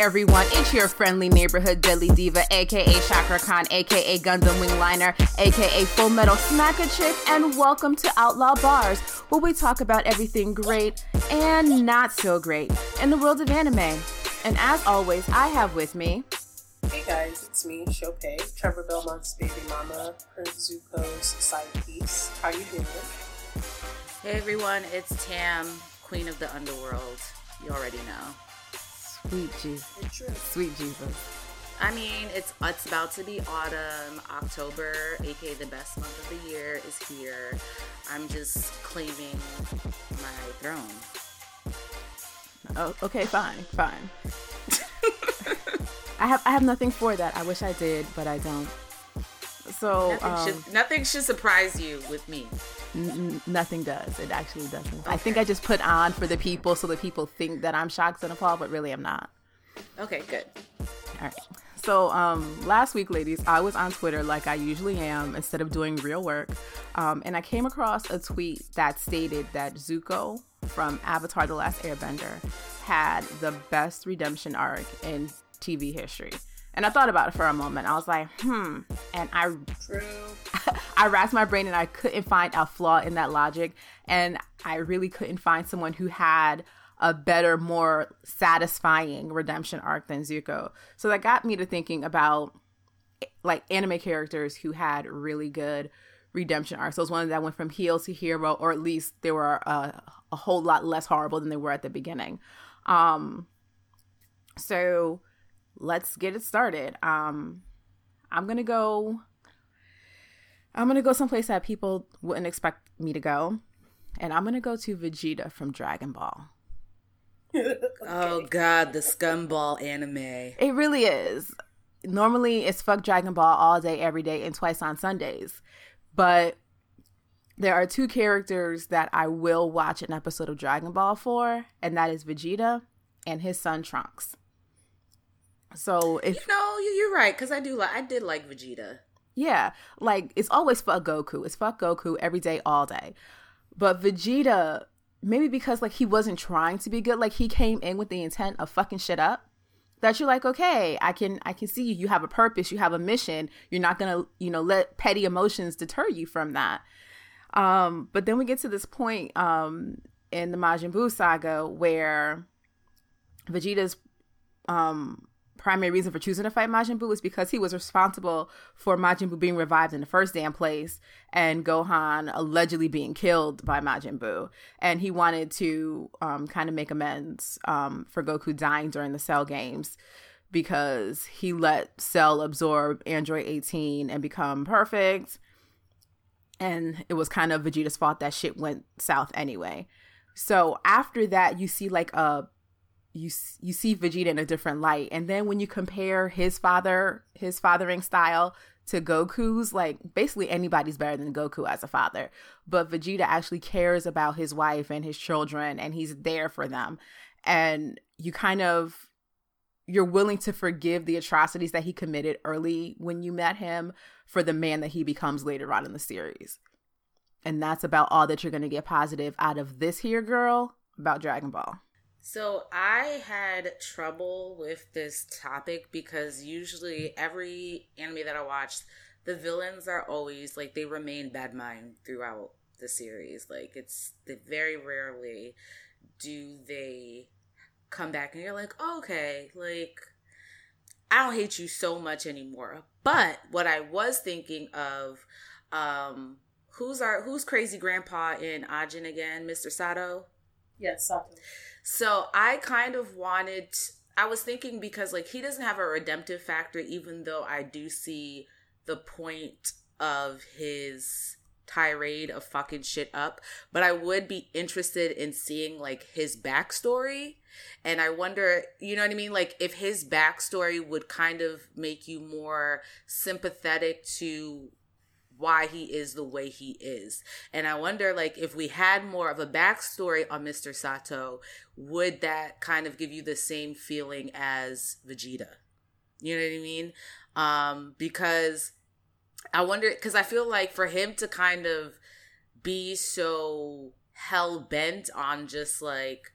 everyone, it's your friendly neighborhood deadly diva, aka Chakra Khan, aka Gundam Wingliner, aka Full Metal Smacker Chick, and welcome to Outlaw Barz, where we talk about everything great and not so great in the world of anime. And as always, I have with me. Hey guys, it's me, Chopay, Trevor Belmont's baby mama, her Zuko's side piece. How you doing? Hey everyone, it's Tam, Queen of the Underworld. You already know. Sweet Jesus. Sweet Jesus. I mean, it's it's about to be autumn. October, aka the best month of the year, is here. I'm just claiming my throne. Oh, okay, fine, fine. I have I have nothing for that. I wish I did, but I don't. So nothing, um, should, nothing should surprise you with me. N- nothing does. It actually doesn't. Okay. I think I just put on for the people so that people think that I'm shocked and appalled, but really I'm not. Okay, good. All right. So um, last week, ladies, I was on Twitter like I usually am instead of doing real work, um, and I came across a tweet that stated that Zuko from Avatar: The Last Airbender had the best redemption arc in TV history. And I thought about it for a moment. I was like, hmm. And I True. I racked my brain and I couldn't find a flaw in that logic. And I really couldn't find someone who had a better, more satisfying redemption arc than Zuko. So that got me to thinking about like anime characters who had really good redemption arcs. Those ones that went from heel to hero, or at least they were uh, a whole lot less horrible than they were at the beginning. Um, so let's get it started. Um, I'm gonna go. I'm gonna go someplace that people wouldn't expect me to go, and I'm gonna go to Vegeta from Dragon Ball. okay. Oh God, the scumball anime. It really is. Normally, it's fuck Dragon Ball all day, every day, and twice on Sundays. But there are two characters that I will watch an episode of Dragon Ball for, and that is Vegeta and his son Trunks. So if you know, you're right because I do like I did like Vegeta. Yeah, like it's always fuck Goku. It's fuck Goku every day, all day. But Vegeta, maybe because like he wasn't trying to be good, like he came in with the intent of fucking shit up. That you're like, okay, I can I can see you. You have a purpose. You have a mission. You're not gonna you know let petty emotions deter you from that. Um, but then we get to this point um in the Majin Buu saga where Vegeta's um primary reason for choosing to fight Majin Buu was because he was responsible for Majin Buu being revived in the first damn place and Gohan allegedly being killed by Majin Buu. And he wanted to um, kind of make amends um, for Goku dying during the Cell games because he let Cell absorb Android 18 and become perfect. And it was kind of Vegeta's fault that shit went south anyway. So after that, you see like a you you see Vegeta in a different light. And then when you compare his father, his fathering style to Goku's, like basically anybody's better than Goku as a father. But Vegeta actually cares about his wife and his children and he's there for them. And you kind of you're willing to forgive the atrocities that he committed early when you met him for the man that he becomes later on in the series. And that's about all that you're going to get positive out of this here girl about Dragon Ball. So I had trouble with this topic because usually every anime that I watched, the villains are always like they remain bad mind throughout the series. Like it's very rarely do they come back and you're like, oh, okay, like I don't hate you so much anymore. But what I was thinking of, um, who's our who's crazy grandpa in Ajin again, Mr. Sato? Yes, Sato. So I kind of wanted, I was thinking because like he doesn't have a redemptive factor, even though I do see the point of his tirade of fucking shit up. But I would be interested in seeing like his backstory. And I wonder, you know what I mean? Like if his backstory would kind of make you more sympathetic to why he is the way he is. And I wonder, like, if we had more of a backstory on Mr. Sato, would that kind of give you the same feeling as Vegeta? You know what I mean? Um, because I wonder, because I feel like for him to kind of be so hell bent on just like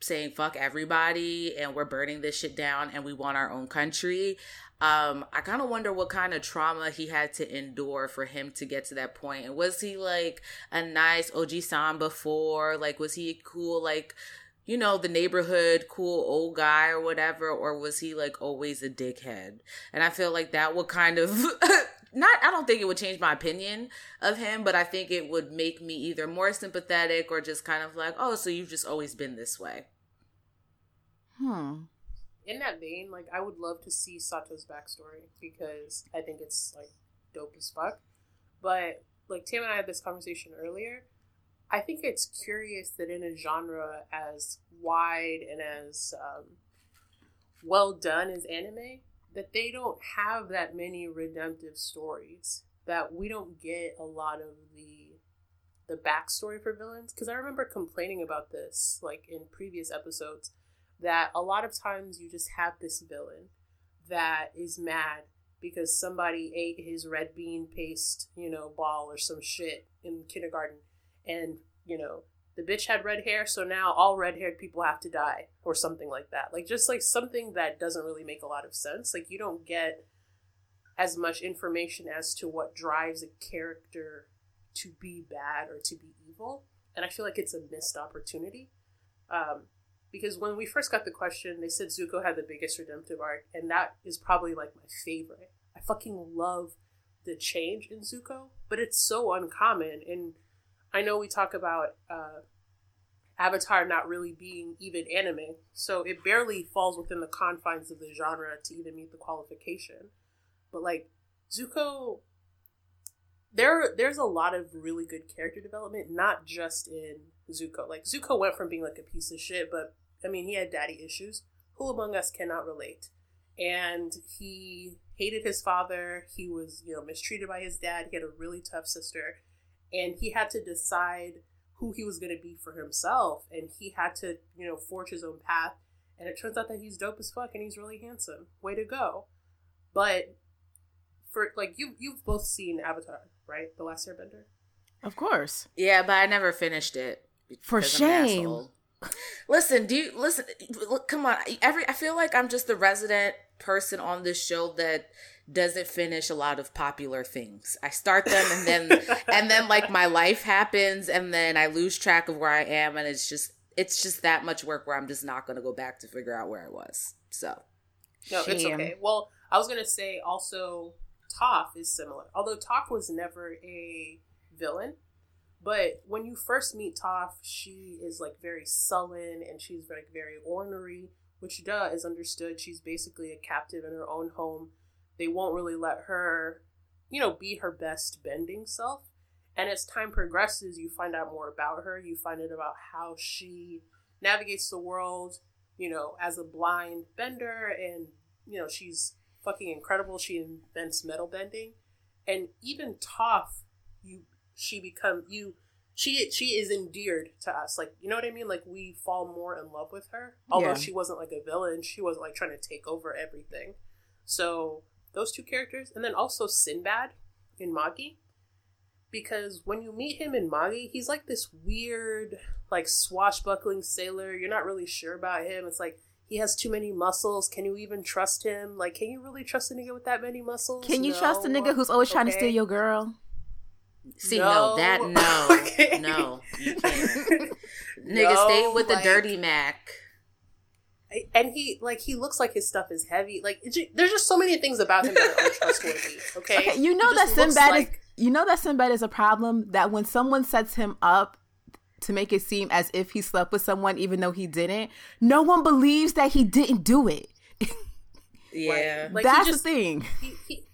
saying fuck everybody and we're burning this shit down and we want our own country. Um, I kind of wonder what kind of trauma he had to endure for him to get to that point. And was he like a nice Oji-san before? Like, was he cool, like, you know, the neighborhood cool old guy or whatever? Or was he like always a dickhead? And I feel like that would kind of not I don't think it would change my opinion of him, but I think it would make me either more sympathetic or just kind of like, oh, so you've just always been this way. Hmm. In that vein, like I would love to see Sato's backstory because I think it's like dope as fuck. But like Tam and I had this conversation earlier. I think it's curious that in a genre as wide and as um, well done as anime, that they don't have that many redemptive stories that we don't get a lot of the the backstory for villains because i remember complaining about this like in previous episodes that a lot of times you just have this villain that is mad because somebody ate his red bean paste you know ball or some shit in kindergarten and you know the bitch had red hair, so now all red haired people have to die, or something like that. Like, just like something that doesn't really make a lot of sense. Like, you don't get as much information as to what drives a character to be bad or to be evil. And I feel like it's a missed opportunity. Um, because when we first got the question, they said Zuko had the biggest redemptive arc, and that is probably like my favorite. I fucking love the change in Zuko, but it's so uncommon. And I know we talk about uh, Avatar not really being even anime, so it barely falls within the confines of the genre to even meet the qualification. But like Zuko, there there's a lot of really good character development, not just in Zuko. Like Zuko went from being like a piece of shit, but I mean he had daddy issues. Who among us cannot relate? And he hated his father. He was you know mistreated by his dad. He had a really tough sister. And he had to decide who he was going to be for himself. And he had to you know forge his own path. And it turns out that he's dope as fuck and he's really handsome. Way to go. But for like you you've both seen avatar right? The last airbender? Of course. Yeah but i never finished it for shame listen do you listen look, come on every i feel like i'm just the resident person on this show that doesn't finish a lot of popular things. I start them and then and then like my life happens and then I lose track of where I am and it's just it's just that much work where I'm just not going to go back to figure out where I was. So no, Shame. it's okay. Well, I was going to say also Toph is similar. Although Toph was never a villain, but when you first meet Toph, she is like very sullen and she's like very ornery, which duh is understood. She's basically a captive in her own home they won't really let her, you know, be her best bending self. And as time progresses, you find out more about her. You find out about how she navigates the world, you know, as a blind bender. And, you know, she's fucking incredible. She invents metal bending. And even Toph, you, she become, you, she she is endeared to us like you know what i mean like we fall more in love with her although yeah. she wasn't like a villain she wasn't like trying to take over everything so those two characters, and then also Sinbad in Magi. Because when you meet him in Magi, he's like this weird, like swashbuckling sailor. You're not really sure about him. It's like he has too many muscles. Can you even trust him? Like, can you really trust a nigga with that many muscles? Can you no. trust a nigga who's always okay. trying to steal your girl? See, no, no that no, okay. no, you can't. nigga, no, stay with like, the dirty Mac and he like he looks like his stuff is heavy. Like there's just so many things about him that are untrustworthy. Okay, okay you know that Sinbad like... is you know that Sinbad is a problem. That when someone sets him up to make it seem as if he slept with someone, even though he didn't, no one believes that he didn't do it. yeah, like, that's just, the thing. He, he,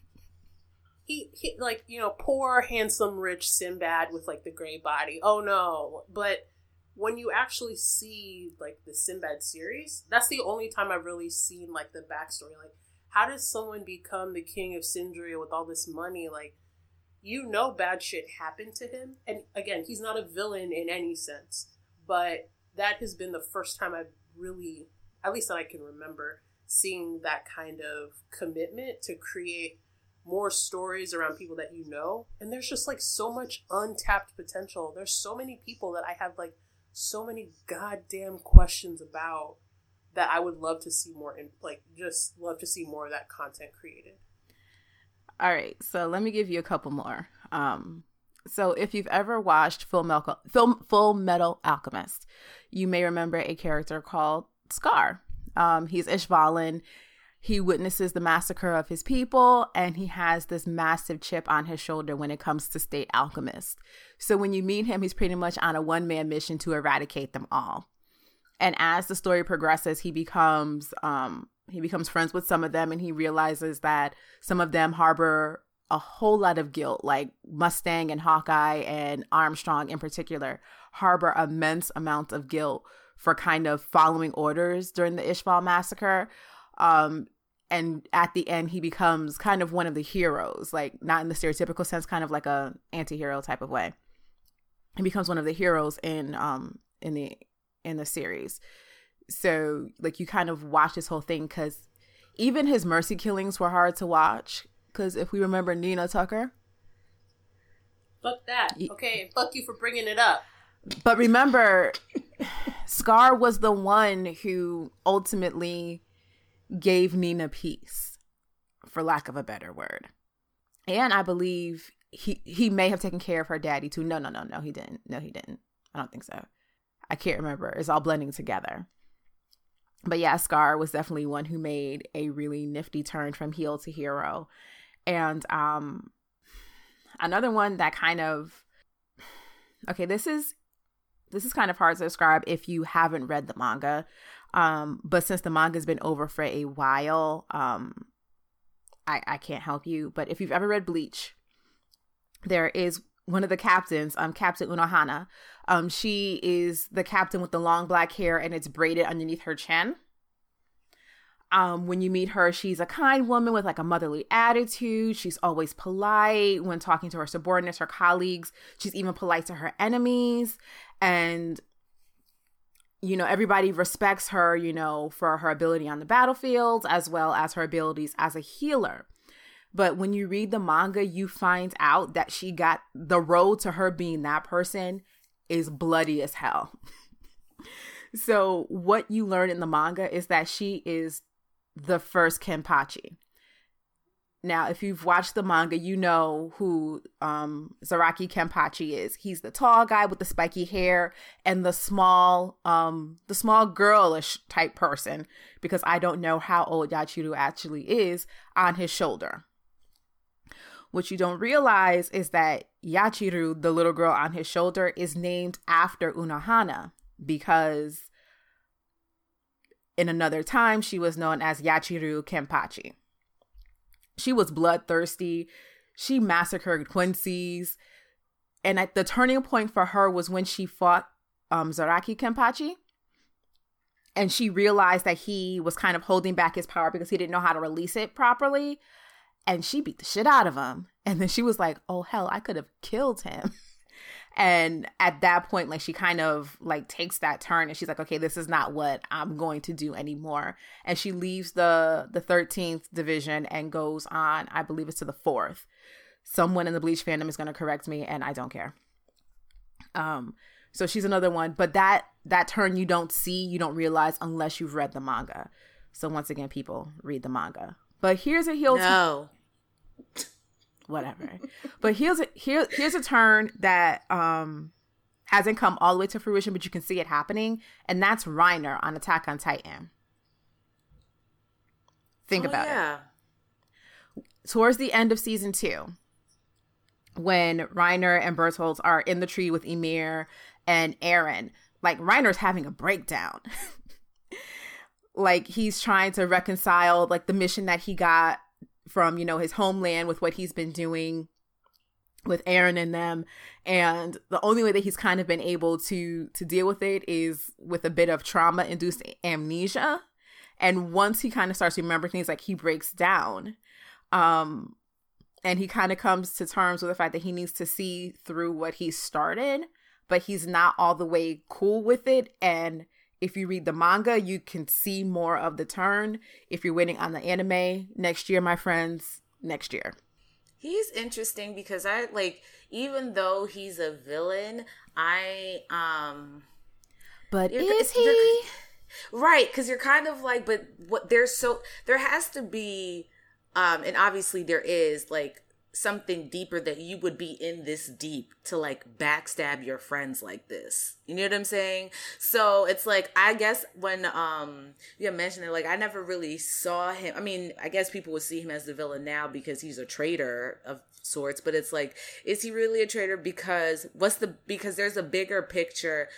he, he, like you know, poor handsome rich Sinbad with like the gray body. Oh no, but when you actually see like the Sinbad series, that's the only time I've really seen like the backstory. Like, how does someone become the king of Sindria with all this money? Like, you know, bad shit happened to him. And again, he's not a villain in any sense, but that has been the first time I've really, at least that I can remember, seeing that kind of commitment to create more stories around people that you know. And there's just like so much untapped potential. There's so many people that I have like so many goddamn questions about that I would love to see more in like just love to see more of that content created. All right, so let me give you a couple more. Um, so if you've ever watched Full Metal, Full, Full Metal Alchemist, you may remember a character called Scar. Um, he's Ishvalan. He witnesses the massacre of his people, and he has this massive chip on his shoulder when it comes to state alchemists. So when you meet him, he's pretty much on a one man mission to eradicate them all. And as the story progresses, he becomes um, he becomes friends with some of them, and he realizes that some of them harbor a whole lot of guilt, like Mustang and Hawkeye and Armstrong in particular, harbor immense amounts of guilt for kind of following orders during the Ishval massacre. Um, and at the end, he becomes kind of one of the heroes, like not in the stereotypical sense, kind of like a anti-hero type of way. He becomes one of the heroes in um in the in the series. So like you kind of watch this whole thing because even his mercy killings were hard to watch because if we remember Nina Tucker, fuck that. Okay, fuck you for bringing it up. But remember, Scar was the one who ultimately gave Nina peace, for lack of a better word. And I believe he he may have taken care of her daddy too. No, no, no, no, he didn't. No, he didn't. I don't think so. I can't remember. It's all blending together. But yeah, Scar was definitely one who made a really nifty turn from heel to hero. And um another one that kind of okay, this is this is kind of hard to describe if you haven't read the manga. Um, but since the manga's been over for a while, um, I, I can't help you. But if you've ever read Bleach, there is one of the captains, um, Captain Unohana. Um, she is the captain with the long black hair and it's braided underneath her chin. Um, when you meet her, she's a kind woman with like a motherly attitude. She's always polite when talking to her subordinates, her colleagues. She's even polite to her enemies. And, you know, everybody respects her, you know, for her ability on the battlefield as well as her abilities as a healer. But when you read the manga, you find out that she got the road to her being that person is bloody as hell. so, what you learn in the manga is that she is the first Kenpachi. Now, if you've watched the manga, you know who um, Zaraki Kenpachi is. He's the tall guy with the spiky hair and the small, um, the small girlish type person. Because I don't know how old Yachiru actually is on his shoulder. What you don't realize is that Yachiru, the little girl on his shoulder, is named after Unohana because in another time she was known as Yachiru Kenpachi. She was bloodthirsty. She massacred Quincy's. And at the turning point for her was when she fought um, Zaraki Kenpachi. And she realized that he was kind of holding back his power because he didn't know how to release it properly and she beat the shit out of him. And then she was like, "Oh hell, I could have killed him." And at that point, like she kind of like takes that turn and she's like, okay, this is not what I'm going to do anymore. And she leaves the the 13th division and goes on, I believe it's to the fourth. Someone in the Bleach fandom is gonna correct me, and I don't care. Um, so she's another one, but that that turn you don't see, you don't realize unless you've read the manga. So once again, people read the manga. But here's a heel. No. T- whatever. but here's a here here's a turn that um hasn't come all the way to fruition, but you can see it happening, and that's Reiner on Attack on Titan. Think oh, about yeah. it. Towards the end of season two, when Reiner and Bertolt are in the tree with Ymir and Eren, like Reiner's having a breakdown. like he's trying to reconcile like the mission that he got from you know his homeland with what he's been doing with Eren and them. And the only way that he's kind of been able to to deal with it is with a bit of trauma induced amnesia. And once he kind of starts remembering things like he breaks down. Um and he kind of comes to terms with the fact that he needs to see through what he started but he's not all the way cool with it. And if you read the manga, you can see more of the turn. If you're waiting on the anime next year, my friends, next year. He's interesting because I like even though he's a villain, I um But is he? Right, because you're kind of like, but what there's so there has to be, um, and obviously there is like something deeper that you would be in this deep to like backstab your friends like this. You know what I'm saying? So it's like I guess when um you mentioned it, like I never really saw him. I mean, I guess people would see him as the villain now because he's a traitor of sorts, but it's like, is he really a traitor? Because what's the because there's a bigger picture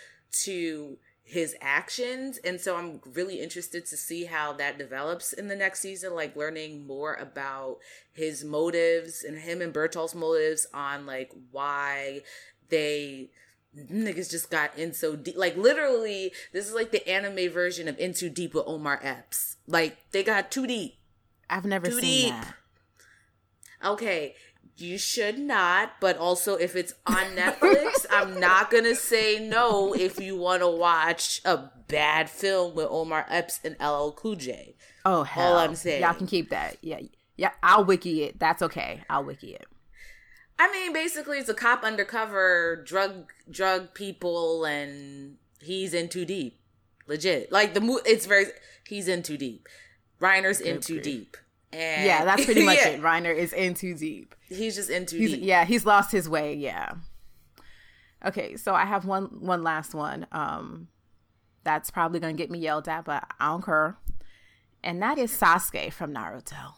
to his actions and so i'm really interested to see how that develops in the next season like learning more about his motives and him and bertolt's motives on like why they niggas just got in so deep like literally this is like the anime version of into deep with omar epps like they got too deep I've never Too seen deep. that. Okay, you should not, but also if it's on Netflix, I'm not gonna say no if you want to watch a bad film with Omar Epps and LL Cool J. Oh hell! All I'm saying. y'all can keep that. Yeah, yeah. I'll wiki it. That's okay. I'll wiki it. I mean, basically, it's a cop undercover drug drug people, and he's in too deep. Legit, like the mo- it's very he's in too deep. Reiner's in too deep, and Yeah, that's pretty much Yeah, it. Reiner is in too deep. He's just into He's, yeah, he's lost his way. Yeah. Okay, so I have one one last one. Um, that's probably gonna get me yelled at, but I don't care. And that is Sasuke from Naruto.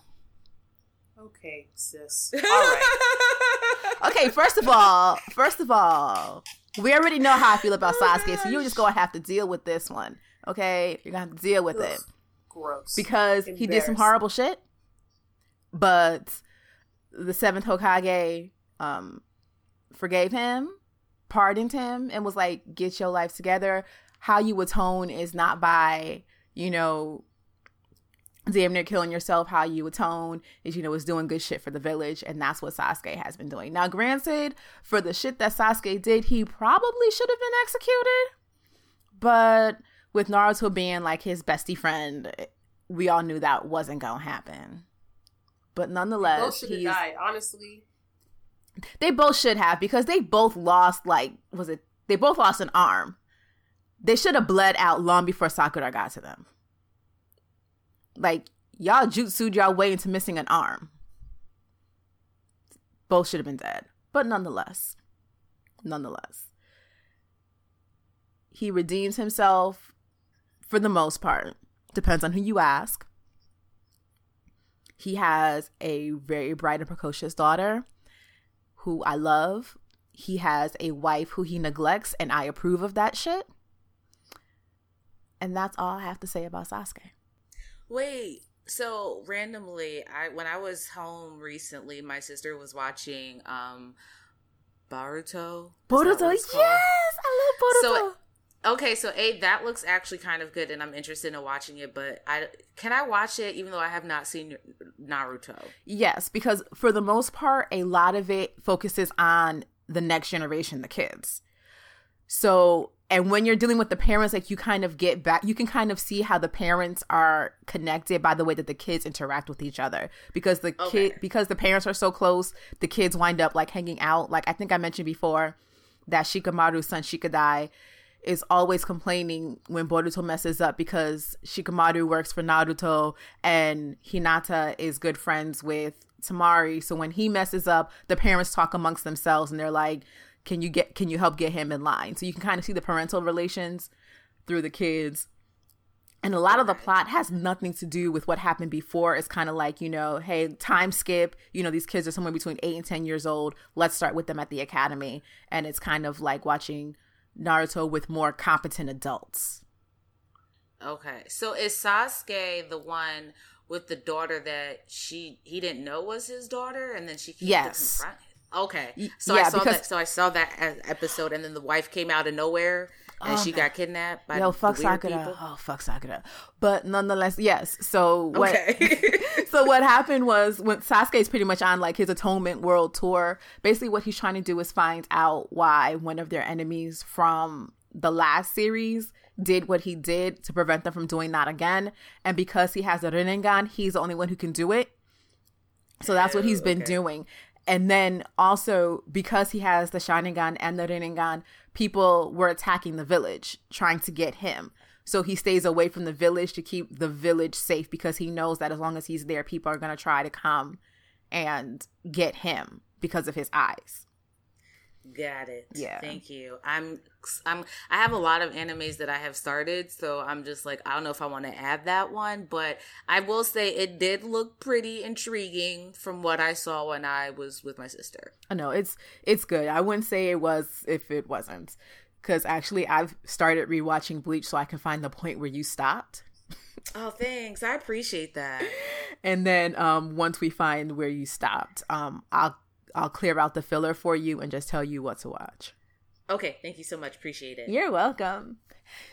Okay, sis. All right. Okay, first of all, first of all, we already know how I feel about Sasuke, so you're just gonna have to deal with this one. Okay, you're gonna have to deal with it Gross. because he did some horrible shit. But the seventh Hokage um forgave him, pardoned him, and was like, "Get your life together." How you atone is not by you know damn near killing yourself. How you atone is you know is doing good shit for the village, and that's what Sasuke has been doing. Now, granted, for the shit that Sasuke did, he probably should have been executed, but with Naruto being like his bestie friend, we all knew that wasn't gonna happen. But Both nonetheless, should have died. Honestly, they both should have because they both lost like was it they both lost an arm. They should have bled out long before Sakura got to them. Like y'all jutsued y'all way into missing an arm. Both should have been dead. But nonetheless, nonetheless, he redeems himself for the most part. Depends on who you ask. He has a very bright and precocious daughter who I love. He has a wife who he neglects, and I approve of that shit. And that's all I have to say about Sasuke. Wait, so randomly, I when I was home recently, my sister was watching um Baruto. Is that what Boruto, it's yes? I love Boruto. So- Okay, so A, that looks actually kind of good, and I'm interested in watching it. But I can I watch it even though I have not seen Naruto. yes, because for the most part, a lot of it focuses on the next generation, the kids. So, and when you're dealing with the parents, like you kind of get back, you can kind of see how the parents are connected by the way that the kids interact with each other. Because the Okay. kid, because the parents are so close, the kids wind up like hanging out. Like I think I mentioned before that Shikamaru's son Shikadai is always complaining when Boruto messes up because Shikamaru works for Naruto and Hinata is good friends with Temari. So when he messes up, the parents talk amongst themselves and they're like, "Can you get? Can you help get him in line?" So you can kind of see the parental relations through the kids. And a lot of the plot has nothing to do with what happened before. It's kind of like, you know, hey, time skip. You know, these kids are somewhere between eight and 10 years old. Let's start with them at the academy. And it's kind of like watching Naruto with more competent adults. Okay, so is Sasuke the one with the daughter that she he didn't know was his daughter, and then she came Yes. to confront him? Okay, so yeah, I saw because- that. So I saw that episode, and then the wife came out of nowhere, and Oh, she got kidnapped by Yo, fuck Sakura. Oh, fuck Sakura. But nonetheless, yes. So what? Okay. so what happened was when Sasuke's pretty much on like his atonement world tour. Basically, what he's trying to do is find out why one of their enemies from the last series did what he did to prevent them from doing that again. And because he has a Rinnegan, he's the only one who can do it. So that's what he's been okay. doing. And then also because he has the Sharingan and the Rinnegan, people were attacking the village trying to get him. So he stays away from the village to keep the village safe because he knows that as long as he's there, people are going to try to come and get him because of his eyes. Got it. Yeah. Thank you. I'm I'm I have a lot of animes that I have started, so I'm just like I don't know if I want to add that one, but I will say it did look pretty intriguing from what I saw when I was with my sister. I know it's it's good. I wouldn't say it was if it wasn't, because actually I've started rewatching Bleach so I can find the point where you stopped. Oh, thanks. I appreciate that. and then um, once we find where you stopped, um, I'll I'll clear out the filler for you and just tell you what to watch. Okay, thank you so much. Appreciate it. You're welcome.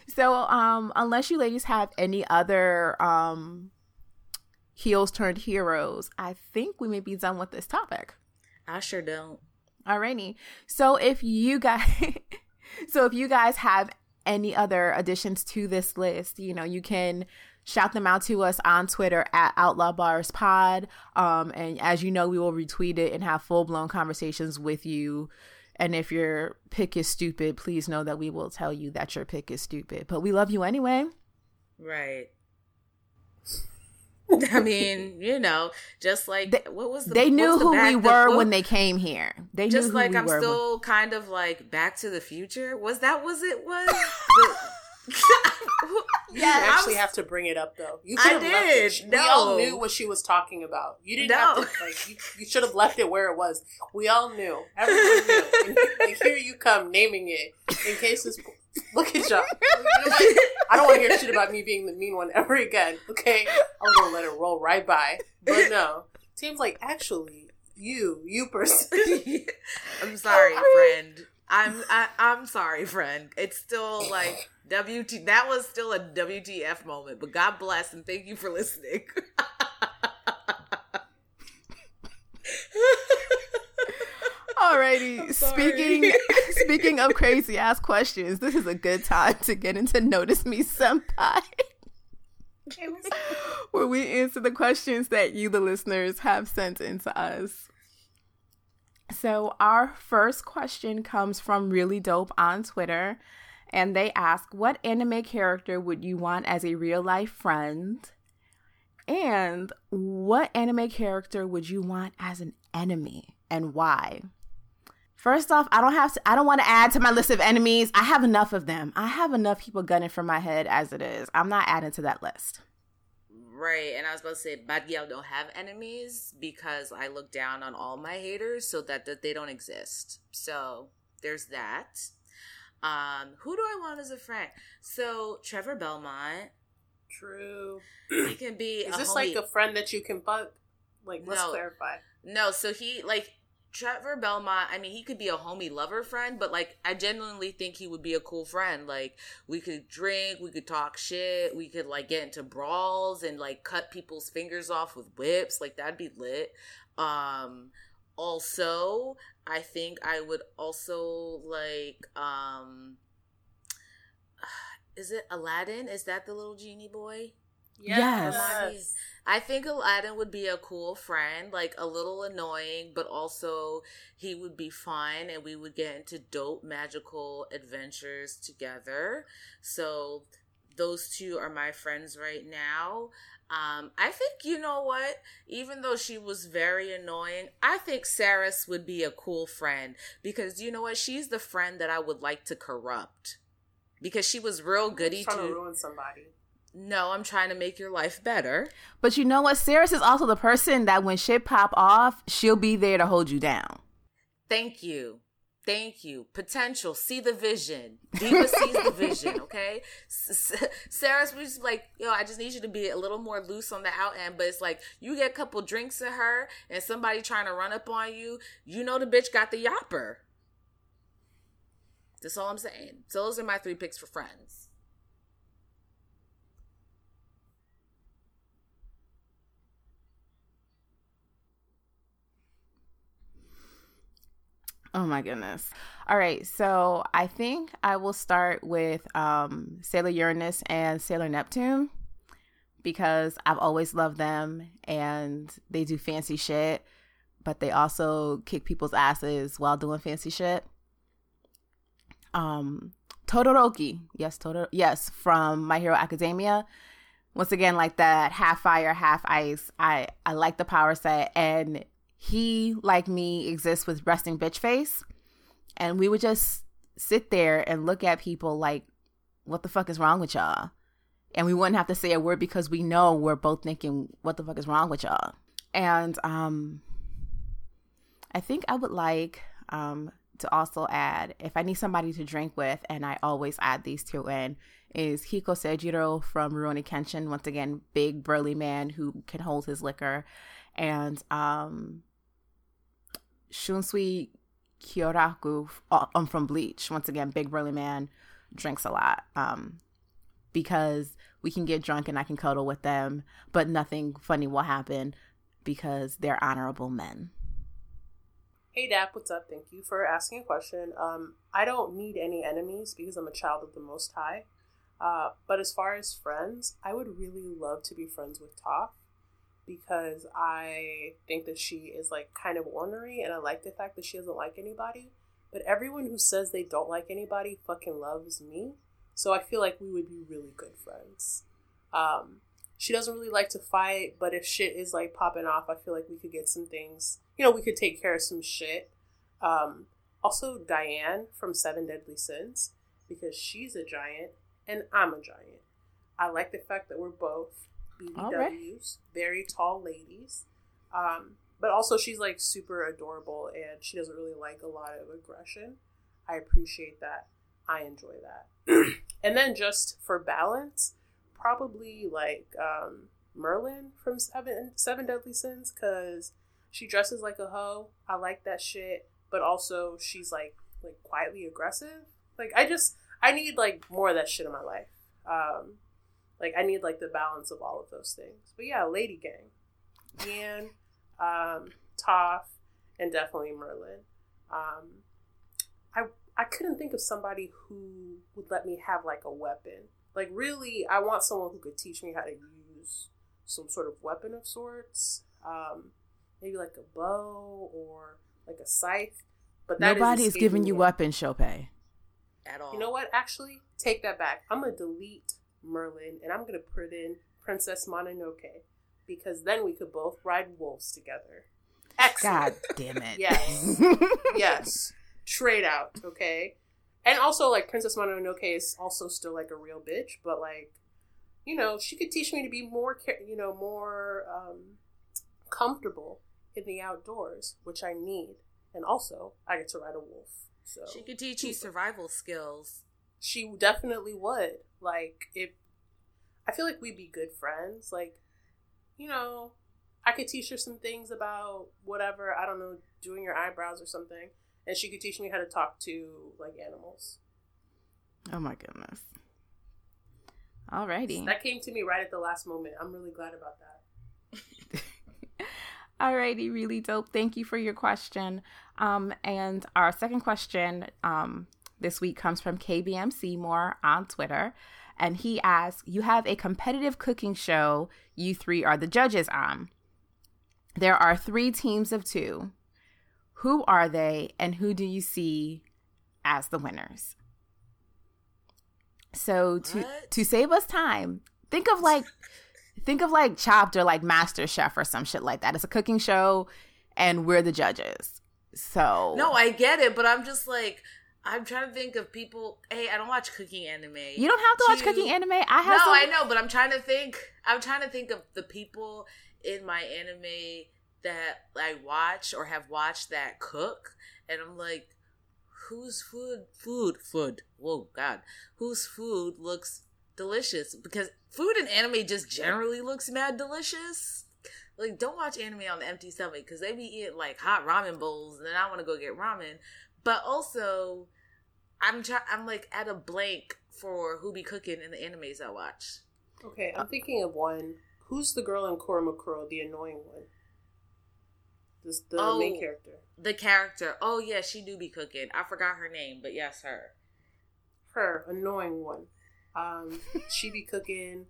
So, um, unless you ladies have any other um heels turned heroes, I think we may be done with this topic. I sure don't. Alrighty. So if you guys so if you guys have any other additions to this list, you know, you can shout them out to us on Twitter at Outlaw Barz Pod. Um, and as you know, we will retweet it and have full blown conversations with you. And if your pick is stupid, please know that we will tell you that your pick is stupid. But we love you anyway. Right. I mean, you know, just like they, what was the, they knew the who we were when they came here. They just like we I'm still when... kind of like Back to the Future. Was that was it was? the, you actually have to bring it up though. You I did. No. We all knew what she was talking about. You didn't no. have to like. You, you should have left it where it was. We all knew. Everyone knew. And, like here you come naming it in case this. Look at y'all. You know I don't want to hear shit about me being the mean one ever again. Okay, I'm gonna let it roll right by. But no, Tim's like actually you, you person. I'm sorry, friend. I'm I, I'm sorry, friend. It's still like WT. That was still a WTF moment. But God bless and thank you for listening. Alrighty. Speaking speaking of crazy ass questions, this is a good time to get into Notice Me Senpai. where we answer the questions that you, the listeners, have sent into us. So, our first question comes from Really Dope on Twitter, and they ask, What anime character would you want as a real life friend? And what anime character would you want as an enemy and why? First off, I don't have to I don't want to add to my list of enemies. I have enough of them. I have enough people gunning for my head as it is. I'm not adding to that list. Right, and I was about to say bad gal don't have enemies because I look down on all my haters so that, that they don't exist. So there's that. Um, who do I want as a friend? So Trevor Belmont. True. He can be. Is this homie. like a friend that you can fuck? Like, let's No. clarify. No, so he like Trevor Belmont, I mean, he could be a homie lover friend, but like I genuinely think he would be a cool friend. Like we could drink, we could talk shit, we could like get into brawls and like cut people's fingers off with whips. Like that'd be lit. Um also, I think I would also like um is it Aladdin? Is that the little genie boy? Yes. Yes. I think Aladdin would be a cool friend, like a little annoying, but also he would be fun and we would get into dope magical adventures together. So those two are my friends right now. Um, I think you know what? Even though she was very annoying, I think Saris would be a cool friend because you know what? She's the friend that I would like to corrupt because she was real goody trying to to. ruin somebody. No, I'm trying to make your life better. But you know what? Saris is also the person that when shit pop off, she'll be there to hold you down. Thank you. Thank you. Potential. See the vision. Diva sees the vision, okay? Sarah's was like, yo, I just need you to be a little more loose on the out end. But it's like, you get a couple drinks in her and somebody trying to run up on you, you know the bitch got the yopper. That's all I'm saying. So those are my three picks for friends. Oh my goodness. All right, so I think I will start with um, Sailor Uranus and Sailor Neptune because I've always loved them and they do fancy shit, but they also kick people's asses while doing fancy shit. Um, Todoroki, yes, Todor, yes, from My Hero Academia. Once again, like that half fire, half ice. I I like the power set, and he like me exists with resting bitch face, and we would just sit there and look at people like, what the fuck is wrong with y'all? And we wouldn't have to say a word because we know we're both thinking, what the fuck is wrong with y'all? And um, I think I would like um to also add, if I need somebody to drink with, and I always add these two in, is Hiko Seijiro from Rurouni Kenshin. Once again, big burly man who can hold his liquor, and um, Shunsui Kyoraku um, from Bleach. Once again, big burly man drinks a lot. Um, because we can get drunk and I can cuddle with them, but nothing funny will happen because they're honorable men. Hey Dap, what's up? Thank you for asking a question. Um, I don't need any enemies because I'm a child of the Most High. Uh, but as far as friends, I would really love to be friends with Toph because I think that she is like kind of ornery and I like the fact that she doesn't like anybody. But everyone who says they don't like anybody fucking loves me. So I feel like we would be really good friends. Um, she doesn't really like to fight, but if shit is like popping off, I feel like we could get some things. You know, we could take care of some shit. Um, also, Diane from Seven Deadly Sins, because she's a giant and I'm a giant. I like the fact that we're both BBWs, right. very tall ladies. Um, but also, she's like super adorable and she doesn't really like a lot of aggression. I appreciate that. I enjoy that. and then, just for balance, probably like um, Merlin from Seven Seven Deadly Sins because she dresses like a hoe. I like that shit, but also she's like like quietly aggressive. Like I just I need like more of that shit in my life. Um, like I need like the balance of all of those things. But yeah, Lady Gang, Yan, um, Toph, and definitely Merlin. Um, I I couldn't think of somebody who would let me have like a weapon like, really, I want someone who could teach me how to use some sort of weapon of sorts. Um, maybe like a bow or like a scythe. But that's nobody's giving you weapons, Chopay. At all. You know what? Actually, take that back. I'm gonna delete Merlin and I'm gonna put in Princess Mononoke because then we could both ride wolves together. Excellent. God damn it. Yes. yes. Trade out, okay? and also like Princess Mononoke is also still like a real bitch, but like you know she could teach me to be more you know more um, comfortable in the outdoors, which I need, and also I get to ride a wolf. So she could teach you survival skills. She definitely would. Like if I feel like we'd be good friends. Like you know, I could teach her some things about whatever I don't know, doing your eyebrows or something and she could teach me how to talk to like animals. Oh my goodness. Alrighty. That came to me right at the last moment. I'm really glad about that. Alrighty, really dope. Thank you for your question. Um, and our second question um, this week comes from KBM Seymour on Twitter. And he asks, You have a competitive cooking show you three are the judges on. There are three teams of two. Who are they and who do you see as the winners? So to what? to save us time, think of like think of like Chopped or like Master Chef or some shit like that. It's a cooking show and we're the judges. So No, I get it, but I'm just like I'm trying to think of people. Hey, I don't watch cooking anime. You don't have to, to watch cooking anime. I have. No, some... I know, but I'm trying to think. I'm trying to think of the people in my anime that I watch or have watched that cook, and I'm like, whose food, food, food, whoa, God, whose food looks delicious? Because food in anime just generally looks mad delicious. Like, don't watch anime on the empty stomach because they be eating like hot ramen bowls, and then I want to go get ramen. But also, I'm trying. I'm like at a blank for who be cooking in the animes I watch. Okay, I'm thinking of one. Who's the girl in Kuromukuro, the annoying one? This the oh, main character. The character. Oh yeah, she do be cooking. I forgot her name, but yes, her. Her annoying one. Um, she be cooking,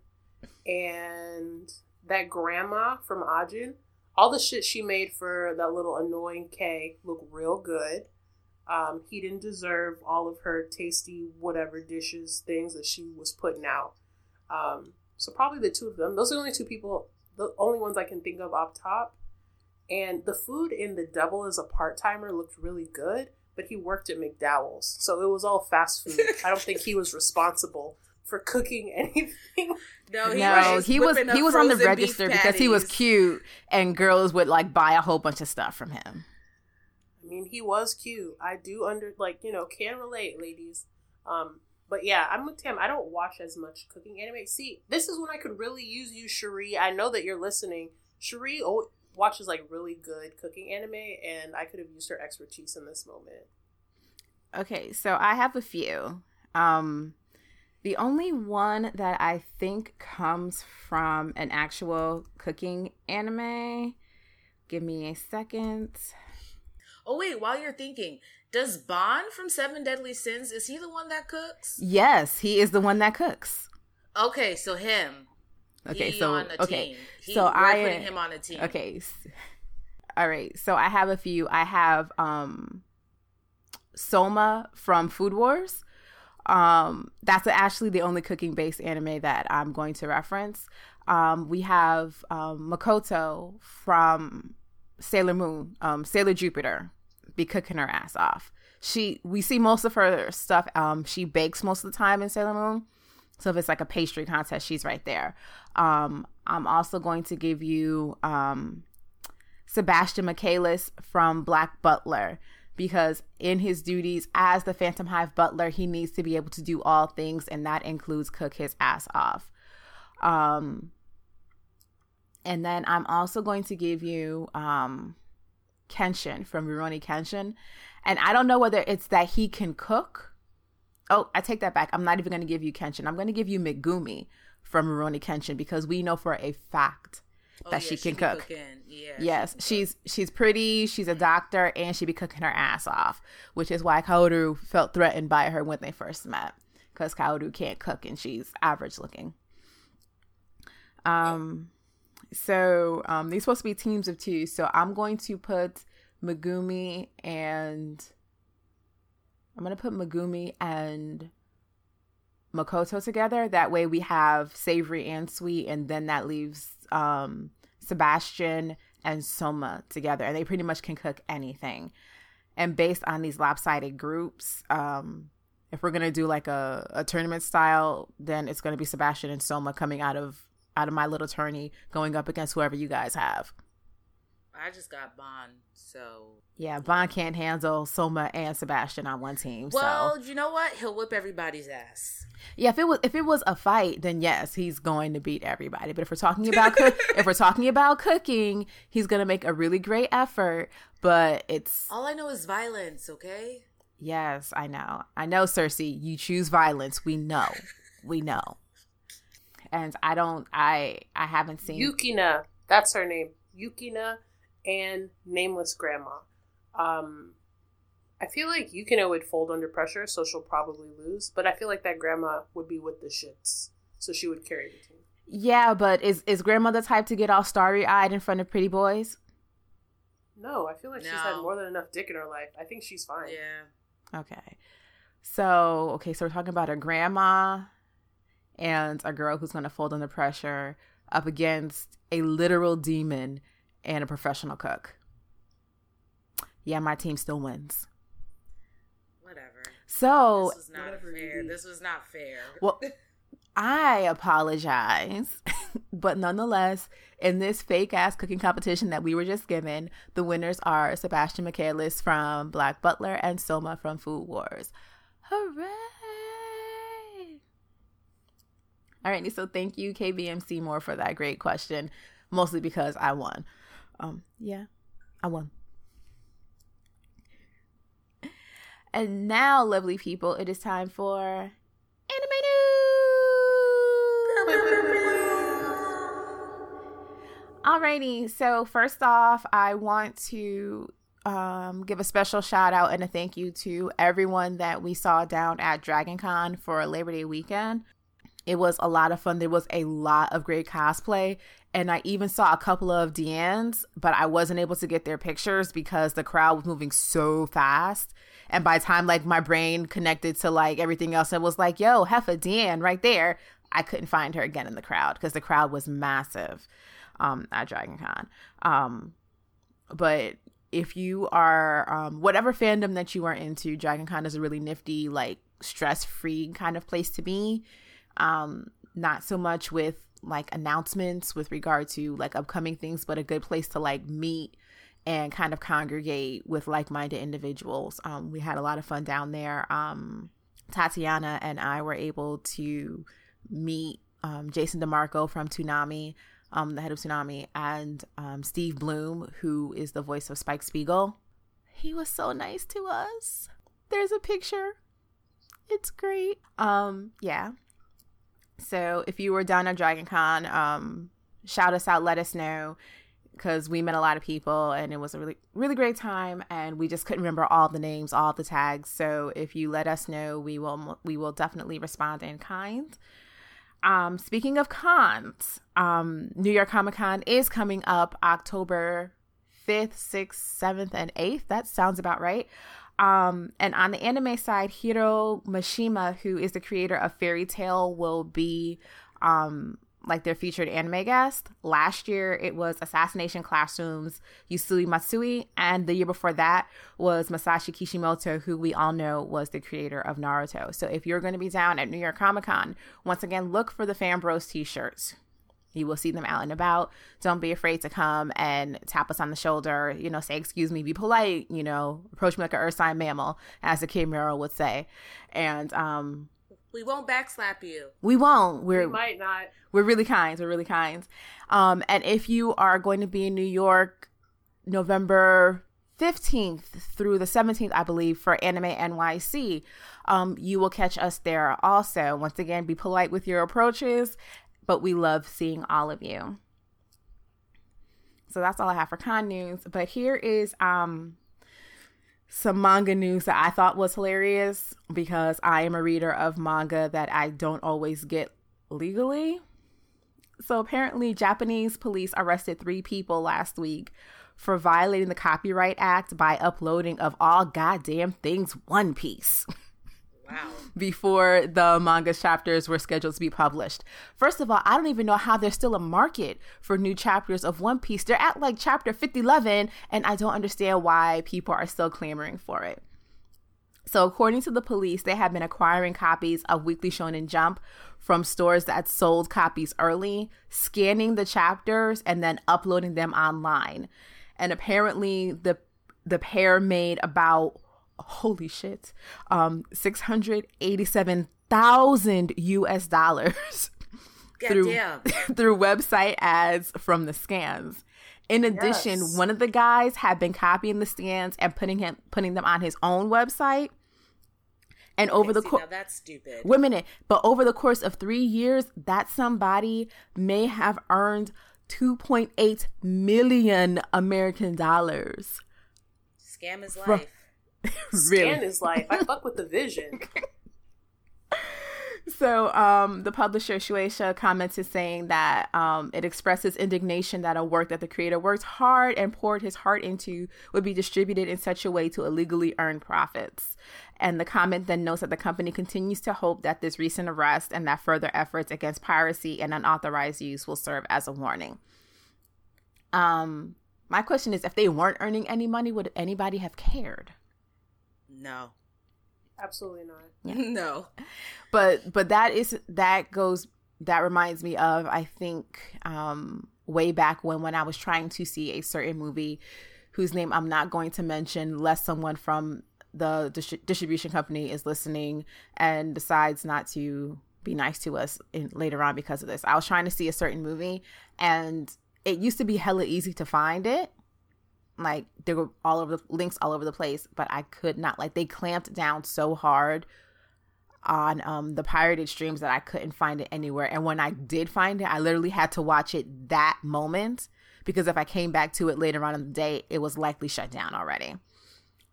and that grandma from Ajin. All the shit she made for that little annoying K look real good. Um, he didn't deserve all of her tasty whatever dishes things that she was putting out. Um, so probably the two of them. Those are the only two people, the only ones I can think of up top. And the food in the double as a part timer looked really good, but he worked at McDowell's, so it was all fast food. I don't think he was responsible for cooking anything. No, he no, was he was he was on the register because he was cute, and girls would like buy a whole bunch of stuff from him. Mean, he was cute. I do under like you know can relate, ladies. Um, but yeah, I'm with Tim. I don't watch as much cooking anime. See, this is when I could really use you, Cherie. I know that you're listening. Cherie watches like really good cooking anime, and I could have used her expertise in this moment. Okay, so I have a few. Um the only one that I think comes from an actual cooking anime. Give me a second. Oh wait, while you're thinking, does Ban from Seven Deadly Sins is he the one that cooks? Yes, he is the one that cooks. Okay, so him. Okay, He so okay, team. He, so I putting him on a team. Okay. All right. So I have a few. I have um Soma from Food Wars. Um that's actually the only cooking based anime that I'm going to reference. Um we have um Makoto from Sailor Moon, um Sailor Jupiter be cooking her ass off. She we see most of her stuff um she bakes most of the time in Sailor Moon. So if it's like a pastry contest, she's right there. Um, I'm also going to give you um, Sebastian Michaelis from Black Butler because in his duties as the Phantomhive butler, he needs to be able to do all things, and that includes cook his ass off. Um, and then I'm also going to give you um, Kenshin from Rurouni Kenshin. And I don't know whether it's that he can cook Oh, I take that back. I'm not even going to give you Kenshin. I'm going to give you Megumi from Rurouni Kenshin because we know for a fact Oh, that yeah, she can be cook. cooking. Yeah. she Yes, can cook. she's she's pretty. She's a doctor, and she'd be cooking her ass off, which is why Kaoru felt threatened by her when they first met, because Kaoru can't cook and she's average looking. Um, so um, these supposed to be teams of two. So I'm going to put Megumi and I'm gonna put Megumi and Makoto together. That way we have savory and sweet, and then that leaves um, Sebastian and Soma together, and they pretty much can cook anything. And based on these lopsided groups, um, if we're gonna do like a, a tournament style, then it's gonna be Sebastian and Soma coming out of out of my little tourney, going up against whoever you guys have. I just got Ban, so Yeah, Ban can't handle Soma and Sebastian on one team. well, so you know what? He'll whip everybody's ass. yeah, if it was if it was a fight, then yes, he's going to beat everybody. But if we're talking about cook, if we're talking about cooking, he's gonna make a really great effort. But it's All I know is violence. Okay. yes, I know, I know, Cersei, you choose violence. We know, we know. And I don't, I I haven't seen. Yukina, that's her name. Yukina and Nameless Grandma. Um, I feel like Yukina would fold under pressure, so she'll probably lose. But I feel like that grandma would be with the shits, so she would carry the team. yeah, but is is grandma the type to get all starry eyed in front of pretty boys? No, I feel like she's had more than enough dick in her life. I think she's fine. Yeah. Okay. So, okay, so we're talking about a grandma and a girl who's going to fold under pressure up against a literal demon and a professional cook. Yeah, my team still wins. Whatever. So, this was not fair. This was not fair. well, I apologize. but nonetheless, in this fake ass cooking competition that we were just given, the winners are Sebastian Michaelis from Black Butler and Soma from Food Wars. Hooray! Alrighty, so thank you, KBM Seymour, for that great question. Mostly because I won. Um, yeah, I won. And now, lovely people, it is time for anime news. Alrighty, so first off, I want to um, give a special shout out and a thank you to everyone that we saw down at DragonCon for Labor Day weekend. It was a lot of fun. There was a lot of great cosplay. And I even saw a couple of Deanne's, but I wasn't able to get their pictures because the crowd was moving so fast. And by the time like my brain connected to like everything else, it was like, yo, Heffa Deanne right there. I couldn't find her again in the crowd because the crowd was massive um, at Dragon Con. Um, but if you are um, whatever fandom that you are into, Dragon Con is a really nifty, like stress free kind of place to be. Um, not so much with like announcements with regard to like upcoming things, but a good place to like meet and kind of congregate with like-minded individuals. Um, we had a lot of fun down there. Um, Tatiana and I were able to meet um, Jason DeMarco from Toonami, um, the head of Toonami, and um, Steve Blum, who is the voice of Spike Spiegel. He was so nice to us. There's a picture. It's great. Um, yeah. So if you were down at Dragon Con, um, shout us out, let us know because we met a lot of people and it was a really really great time and we just couldn't remember all the names all the tags. So if you let us know we will we will definitely respond in kind. Um speaking of cons um new york comic con is coming up october 5th 6th 7th and 8th that sounds about right um and on the anime side hiro mashima who is the creator of fairy tail will be um like their featured anime guest. Last year it was Assassination Classrooms Yusei Matsui, and the year before that was Masashi Kishimoto, who we all know was the creator of Naruto. So if you're going to be down at New York Comic Con, once again, look for the Fan Bros t-shirts. You will see them out and about. Don't be afraid to come and tap us on the shoulder. You know, say excuse me, be polite. You know, approach me like an earth sign mammal, as the Kid Mero would say. And um, we won't backslap you. We won't. We're we might not. We're really kind. We're really kind. Um, and if you are going to be in New York, November 15th through the 17th, I believe, for Anime NYC, um, you will catch us there also. Once again, be polite with your approaches, but we love seeing all of you. So that's all I have for con news. But here is um some manga news that I thought was hilarious because I am a reader of manga that I don't always get legally. So apparently, Japanese police arrested three people last week for violating the Copyright Act by uploading of all goddamn things One Piece. Wow. Before the manga chapters were scheduled to be published. First of all, I don't even know how there's still a market for new chapters of One Piece. They're at like chapter 511, and I don't understand why people are still clamoring for it. So, according to the police, they have been acquiring copies of Weekly Shonen Jump from stores that sold copies early, scanning the chapters, and then uploading them online. And apparently, the the pair made about holy shit, um, six hundred eighty-seven thousand U.S. dollars through through website ads from the scans. In addition, yes. one of the guys had been copying the scans and putting him putting them on his own website. And okay, over the course, that's stupid. Wait a minute, but over the course of three years, that somebody may have earned two point eight million American dollars. Scam his life. really? Scan his life. I fuck with the vision. So, um, the publisher Shueisha commented saying that um, it expresses indignation that a work that the creator worked hard and poured his heart into would be distributed in such a way to illegally earn profits. And the comment then notes that the company continues to hope that this recent arrest and that further efforts against piracy and unauthorized use will serve as a warning. Um, my question is if they weren't earning any money, would anybody have cared? No. Absolutely not. Yeah. no. But but that is that goes that reminds me of I think um way back when when I was trying to see a certain movie whose name I'm not going to mention lest someone from the dis- distribution company is listening and decides not to be nice to us in, later on because of this. I was trying to see a certain movie and it used to be hella easy to find it like there were all over the links all over the place but i could not like they clamped down so hard on um the pirated streams that i couldn't find it anywhere. And when i did find it i literally had to watch it that moment because if i came back to it later on in the day it was likely shut down already.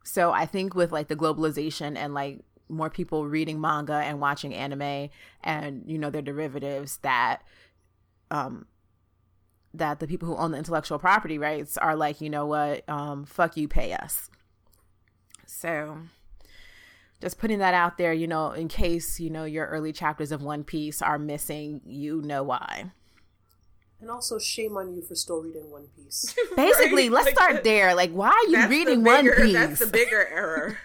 So i think with like the globalization and like more people reading manga and watching anime and you know their derivatives that um that the people who own the intellectual property rights are like, you know what, um, fuck you, pay us. So just putting that out there, you know, in case, you know, your early chapters of One Piece are missing, you know why. And also, shame on you for still reading One Piece. Basically, right? let's like start there. Like, why are you reading bigger, One Piece? That's the bigger error.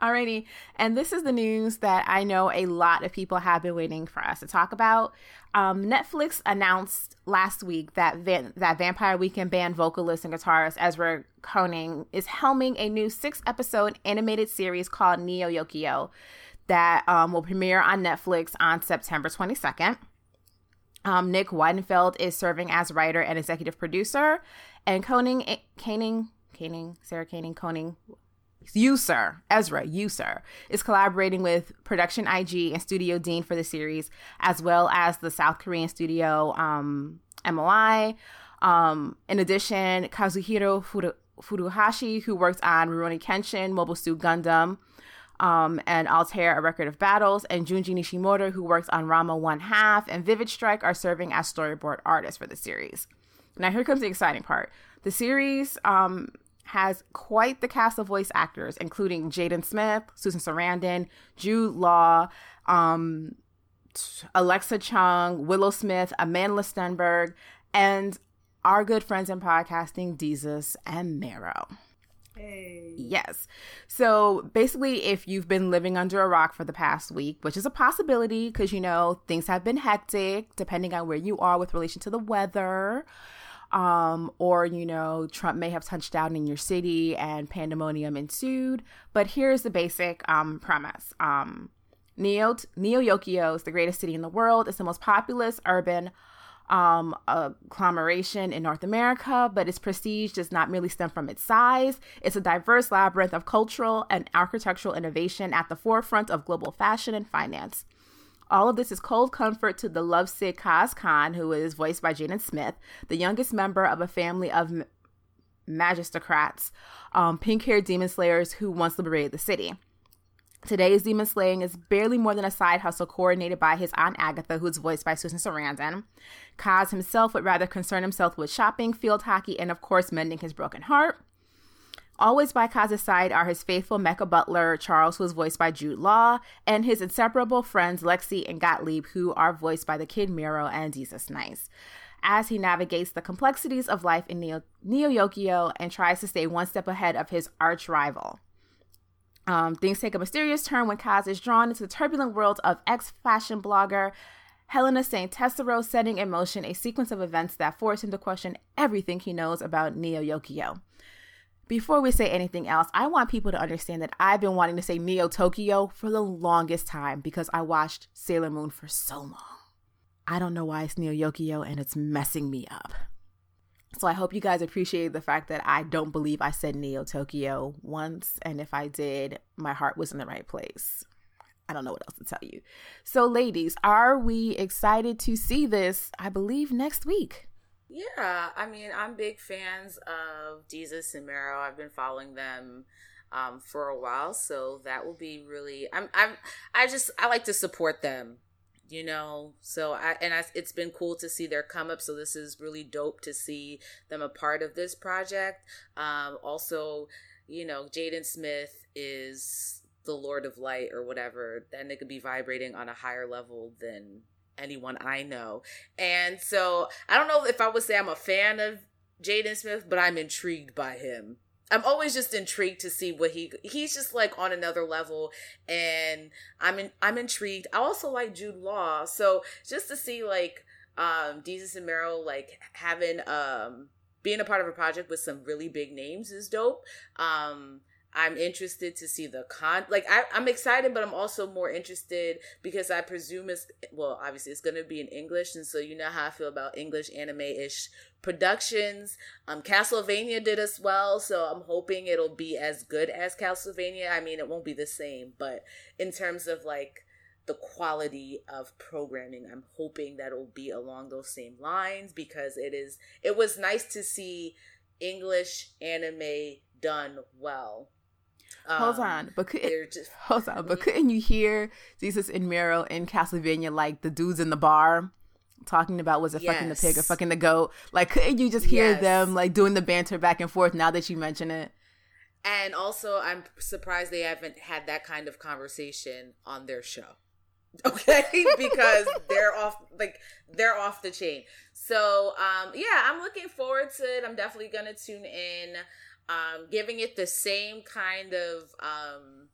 Alrighty, and this is the news that I know a lot of people have been waiting for us to talk about. Um, Netflix announced last week that Van- that Vampire Weekend band vocalist and guitarist Ezra Koenig is helming a new six-episode animated series called Neo Yokio that um, will premiere on Netflix on September 22nd. Um, Nick Weidenfeld is serving as writer and executive producer, and Koenig, Koenig, Koenig, Sarah Koenig, Koenig, you sir ezra you sir is collaborating with production ig and studio deen for the series as well as the south korean studio um, Mir um, in addition kazuhiro Furu- furuhashi who worked on rurouni kenshin mobile suit gundam um, and Altair, A Record of Battles, and Junji Nishimura, who works on Ranma One Half, and Vivid Strike are serving as storyboard artists for the series. Now, here comes the exciting part. The series um, has quite the cast of voice actors, including Jaden Smith, Susan Sarandon, Jude Law, um, Alexa Chung, Willow Smith, Amandla Stenberg, and our good friends in podcasting, Desus and Mero. Hey. Yes. So basically, if you've been living under a rock for the past week, which is a possibility because, you know, things have been hectic depending on where you are with relation to the weather, um, or you know Trump may have touched down in your city and pandemonium ensued. But here's the basic um, premise: um, Neo Neo Yokio is the greatest city in the world. It's the most populous urban um, agglomeration in North America, but its prestige does not merely stem from its size. It's a diverse labyrinth of cultural and architectural innovation at the forefront of global fashion and finance. All of this is cold comfort to the lovesick Kaz Kaan, who is voiced by Jaden Smith, the youngest member of a family of m- magistocrats, um, pink haired demon slayers who once liberated the city. Today's demon slaying is barely more than a side hustle coordinated by his aunt Agatha, who's voiced by Susan Sarandon. Kaz himself would rather concern himself with shopping, field hockey, and of course, mending his broken heart. Always by Kaz's side are his faithful mecha butler, Charles, who is voiced by Jude Law, and his inseparable friends, Lexi and Gottlieb, who are voiced by the kid Mero and Desus Nice. As he navigates the complexities of life in Neo, Neo Yokio and tries to stay one step ahead of his arch rival. Um, things take a mysterious turn when Kaz is drawn into the turbulent world of ex fashion blogger Helena St. Tessero, setting in motion a sequence of events that force him to question everything he knows about Neo Yokio before we say anything else, I want people to understand that I've been wanting to say Neo Tokyo for the longest time because I watched Sailor Moon for so long. I don't know why it's Neo Yokio and it's messing me up. So I hope you guys appreciate the fact that I don't believe I said Neo Tokyo once, and if I did, my heart was in the right place. I don't know what else to tell you. So, ladies, are we excited to see this? I believe next week. Yeah, I mean, I'm big fans of Desus and Mero. I've been following them um, for a while, so that will be really. I'm. I'm. I just. I like to support them, you know. So I and I, it's been cool to see their come up. So this is really dope to see them a part of this project. Um, also, you know, Jaden Smith is the Lord of Light or whatever. Then they could be vibrating on a higher level than anyone I know. And so I don't know if I would say I'm a fan of Jaden Smith, but I'm intrigued by him. I'm always just intrigued to see what he he's just like on another level and I'm in, I'm intrigued. I also like Jude Law. So just to see like um Desus and Mero like having um being a part of a project with some really big names is dope. Um I'm interested to see the con. Like I, I'm excited, but I'm also more interested because I presume it's well, obviously it's gonna be in English, and so you know how I feel about English anime ish productions. Um, Castlevania did as well, so I'm hoping it'll be as good as Castlevania. I mean, it won't be the same, but in terms of like the quality of programming, I'm hoping that it'll be along those same lines because it is. It was nice to see English anime done well hold Um, on, but could, just hold on, but couldn't you hear Desus and Mero in Castlevania like the dudes in the bar talking about was it fucking the pig or fucking the goat? Like, couldn't you just hear Yes. them like doing the banter back and forth? Now that you mention it, And also, I'm surprised they haven't had that kind of conversation on their show. Okay, because they're off like they're off the chain. So, um yeah, I'm looking forward to it. I'm definitely going to tune in. Um giving it the same kind of um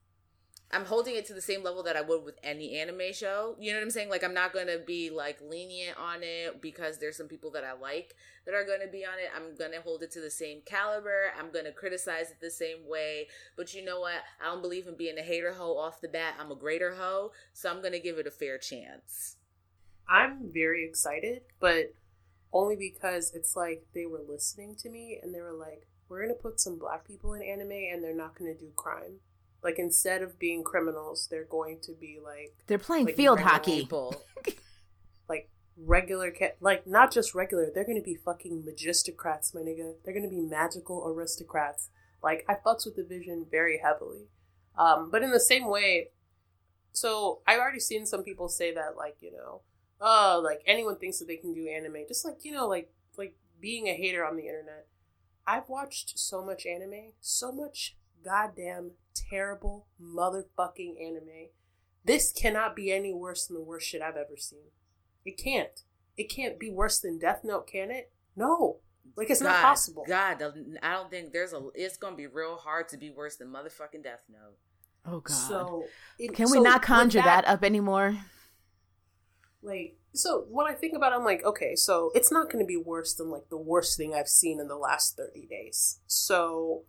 I'm holding it to the same level that I would with any anime show. You know what I'm saying? Like I'm not going to be like lenient on it because there's some people that I like that are going to be on it. I'm going to hold it to the same caliber. I'm going to criticize it the same way. But you know what? I don't believe in being a hater hoe off the bat. I'm a greater hoe, so I'm going to give it a fair chance. I'm very excited, but only because it's like they were listening to me and they were like, we're going to put some black people in anime and they're not going to do crime. Like, instead of being criminals, they're going to be like, they're playing Like field hockey. People. like regular cat like not just regular they're gonna be fucking magistocrats my nigga they're gonna be magical aristocrats like i fucks with the vision very heavily um but in the same way so i've already seen some people say that like you know oh like anyone thinks that they can do anime just like you know like like being a hater on the internet i've watched so much anime so much goddamn terrible motherfucking anime this cannot be any worse than the worst shit i've ever seen it can't. It can't be worse than Death Note, can it? No. Like it's not possible. God, I don't think there's a. It's going to be real hard to be worse than motherfucking Death Note. Oh God, So it, can we so not with conjure that, up anymore? Like so when I think about it, I'm like, okay, so it's not gonna be worse than like the worst thing I've seen in the last thirty days. So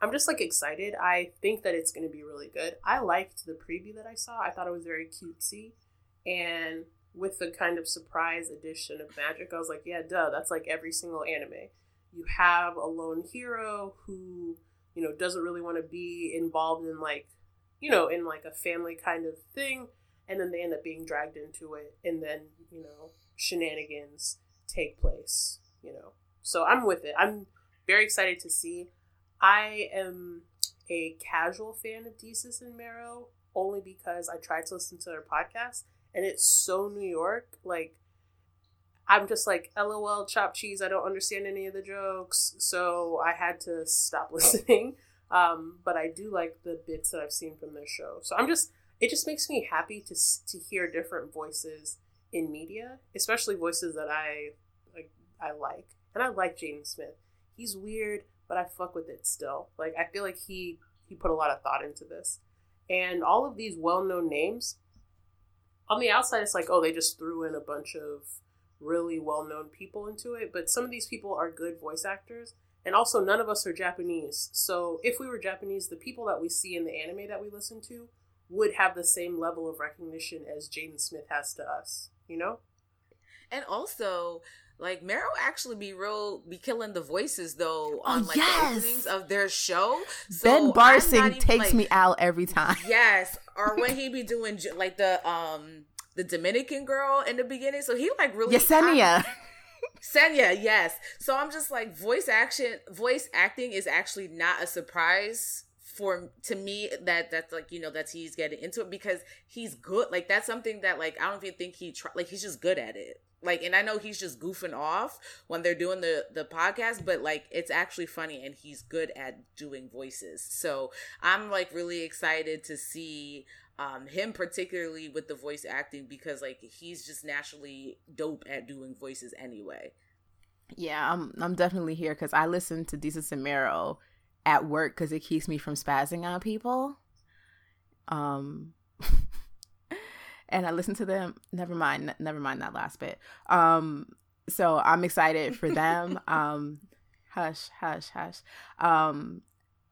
I'm just like excited. I think that it's gonna be really good. I liked the preview that I saw. I thought it was very cutesy. And with the kind of surprise addition of magic, I was like, yeah, duh, that's like every single anime. You have a lone hero who, you know, doesn't really want to be involved in like, you know, in like a family kind of thing, and then they end up being dragged into it, and then, you know, shenanigans take place, you know. So I'm with it. I'm very excited to see. I am a casual fan of Desus and Mero only because I tried to listen to their podcast and it's so New York. Like, I'm just like, lol, chopped cheese. I don't understand any of the jokes. So I had to stop listening. Um, but I do like the bits that I've seen from their show. So I'm just, it just makes me happy to, to hear different voices in media, especially voices that I like. I like, and I like Jaden Smith. He's weird, but I fuck with it still. Like I feel like he he put a lot of thought into this, and all of these well known names. On the outside, it's like oh they just threw in a bunch of really well known people into it, but some of these people are good voice actors, and also none of us are Japanese. So if we were Japanese, the people that we see in the anime that we listen to would have the same level of recognition as Jaden Smith has to us. You know? And also, like Mero actually be real be killing the voices though Oh, on like yes. the openings of their show. So ben Barsing even, takes like- me out every time. Yes, or when he be doing like the um the Dominican girl in the beginning. So he like really Yesenia. Senya, yes. So I'm just like voice action, voice acting is actually not a surprise for to me that that's like you know that's he's getting into it because he's good. Like that's something that like I don't even think he try, like he's just good at it. Like and I know he's just goofing off when they're doing the the podcast, but like it's actually funny and he's good at doing voices. So I'm like really excited to see um him particularly with the voice acting because like he's just naturally dope at doing voices anyway. Yeah, I'm I'm definitely here because I listened to Desus and Mero at work because it keeps me from spazzing on people. Um, and I listen to them. Never mind, never mind that last bit. Um, so I'm excited for them. um, hush, hush, hush. Um,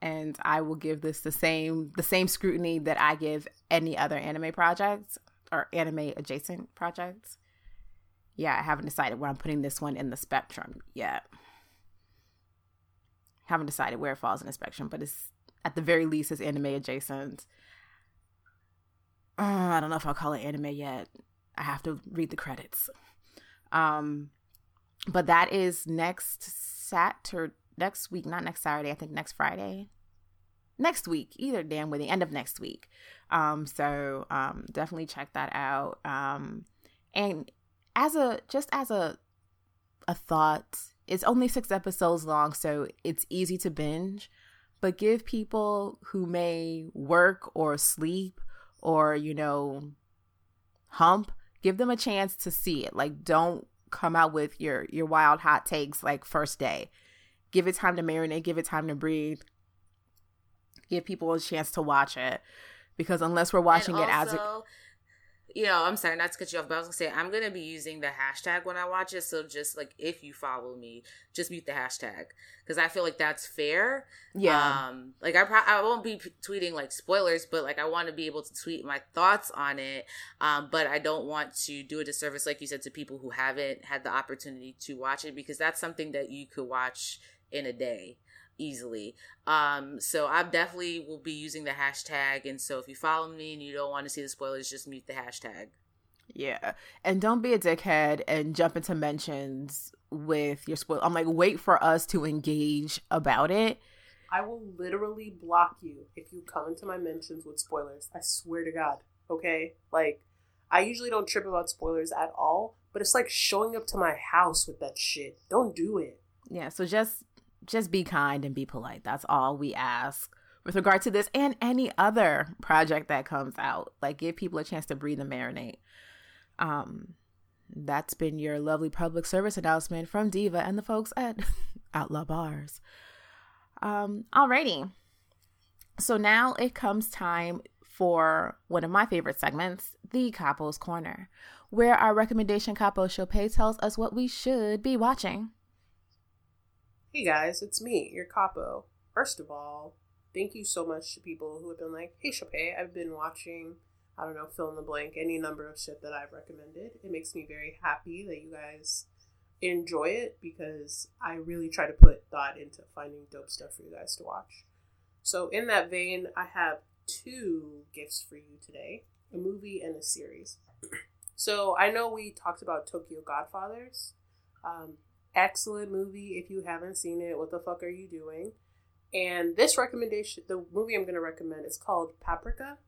and I will give this the same the same scrutiny that I give any other anime project or anime adjacent projects yeah, I haven't decided where I'm putting this one in the spectrum yet. Haven't decided where it falls in the spectrum, but it's at the very least it's anime adjacent. Uh, I don't know if I'll call it anime yet. I have to read the credits. Um, but that is next Saturday, next week, not next Saturday. I think next Friday. next week, either damn with the end of next week. Um, so um, definitely check that out. Um, and as a just as a a thought, it's only six episodes long, so it's easy to binge. But give people who may work or sleep or you know hump, give them a chance to see it. Like, don't come out with your your wild hot takes like first day. Give it time to marinate. Give it time to breathe. Give people a chance to watch it because unless we're watching it as a you know, I'm sorry not to cut you off, but I was gonna say I'm gonna be using the hashtag when I watch it. So just like if you follow me, just mute the hashtag because I feel like that's fair. yeah Um, like I pro- I won't be p- tweeting like spoilers, but like I want to be able to tweet my thoughts on it. Um, but I don't want to do a disservice, like you said, to people who haven't had the opportunity to watch it because that's something that you could watch in a day easily. Um, so I definitely will be using the hashtag. And so if you follow me and you don't want to see the spoilers, just mute the hashtag. Yeah. And don't be a dickhead and jump into mentions with your spoil. I'm like, wait for us to engage about it. I will literally block you if you come into my mentions with spoilers. I swear to God. Okay? Like, I usually don't trip about spoilers at all, but it's like showing up to my house with that shit. Don't do it. Yeah. So just just be kind and be polite. That's all we ask with regard to this and any other project that comes out. Like give people a chance to breathe and marinate. Um that's been your lovely public service announcement from Diva and the folks at Outlaw Barz. Um, alrighty. So now it comes time for one of my favorite segments, the Capo's Corner, where our recommendation Capo Chopay tells us what we should be watching. Hey guys, it's me, your capo. First of all, thank you so much to people who have been like, hey Chopay, I've been watching, I don't know, fill in the blank, any number of shit that I've recommended. It makes me very happy that you guys enjoy it because I really try to put thought into finding dope stuff for you guys to watch. So, in that vein, I have two gifts for you today a movie and a series. So, I know we talked about Tokyo Godfathers. Um, excellent movie. If you haven't seen it, what the fuck are you doing? And this recommendation, the movie I'm going to recommend, is called Paprika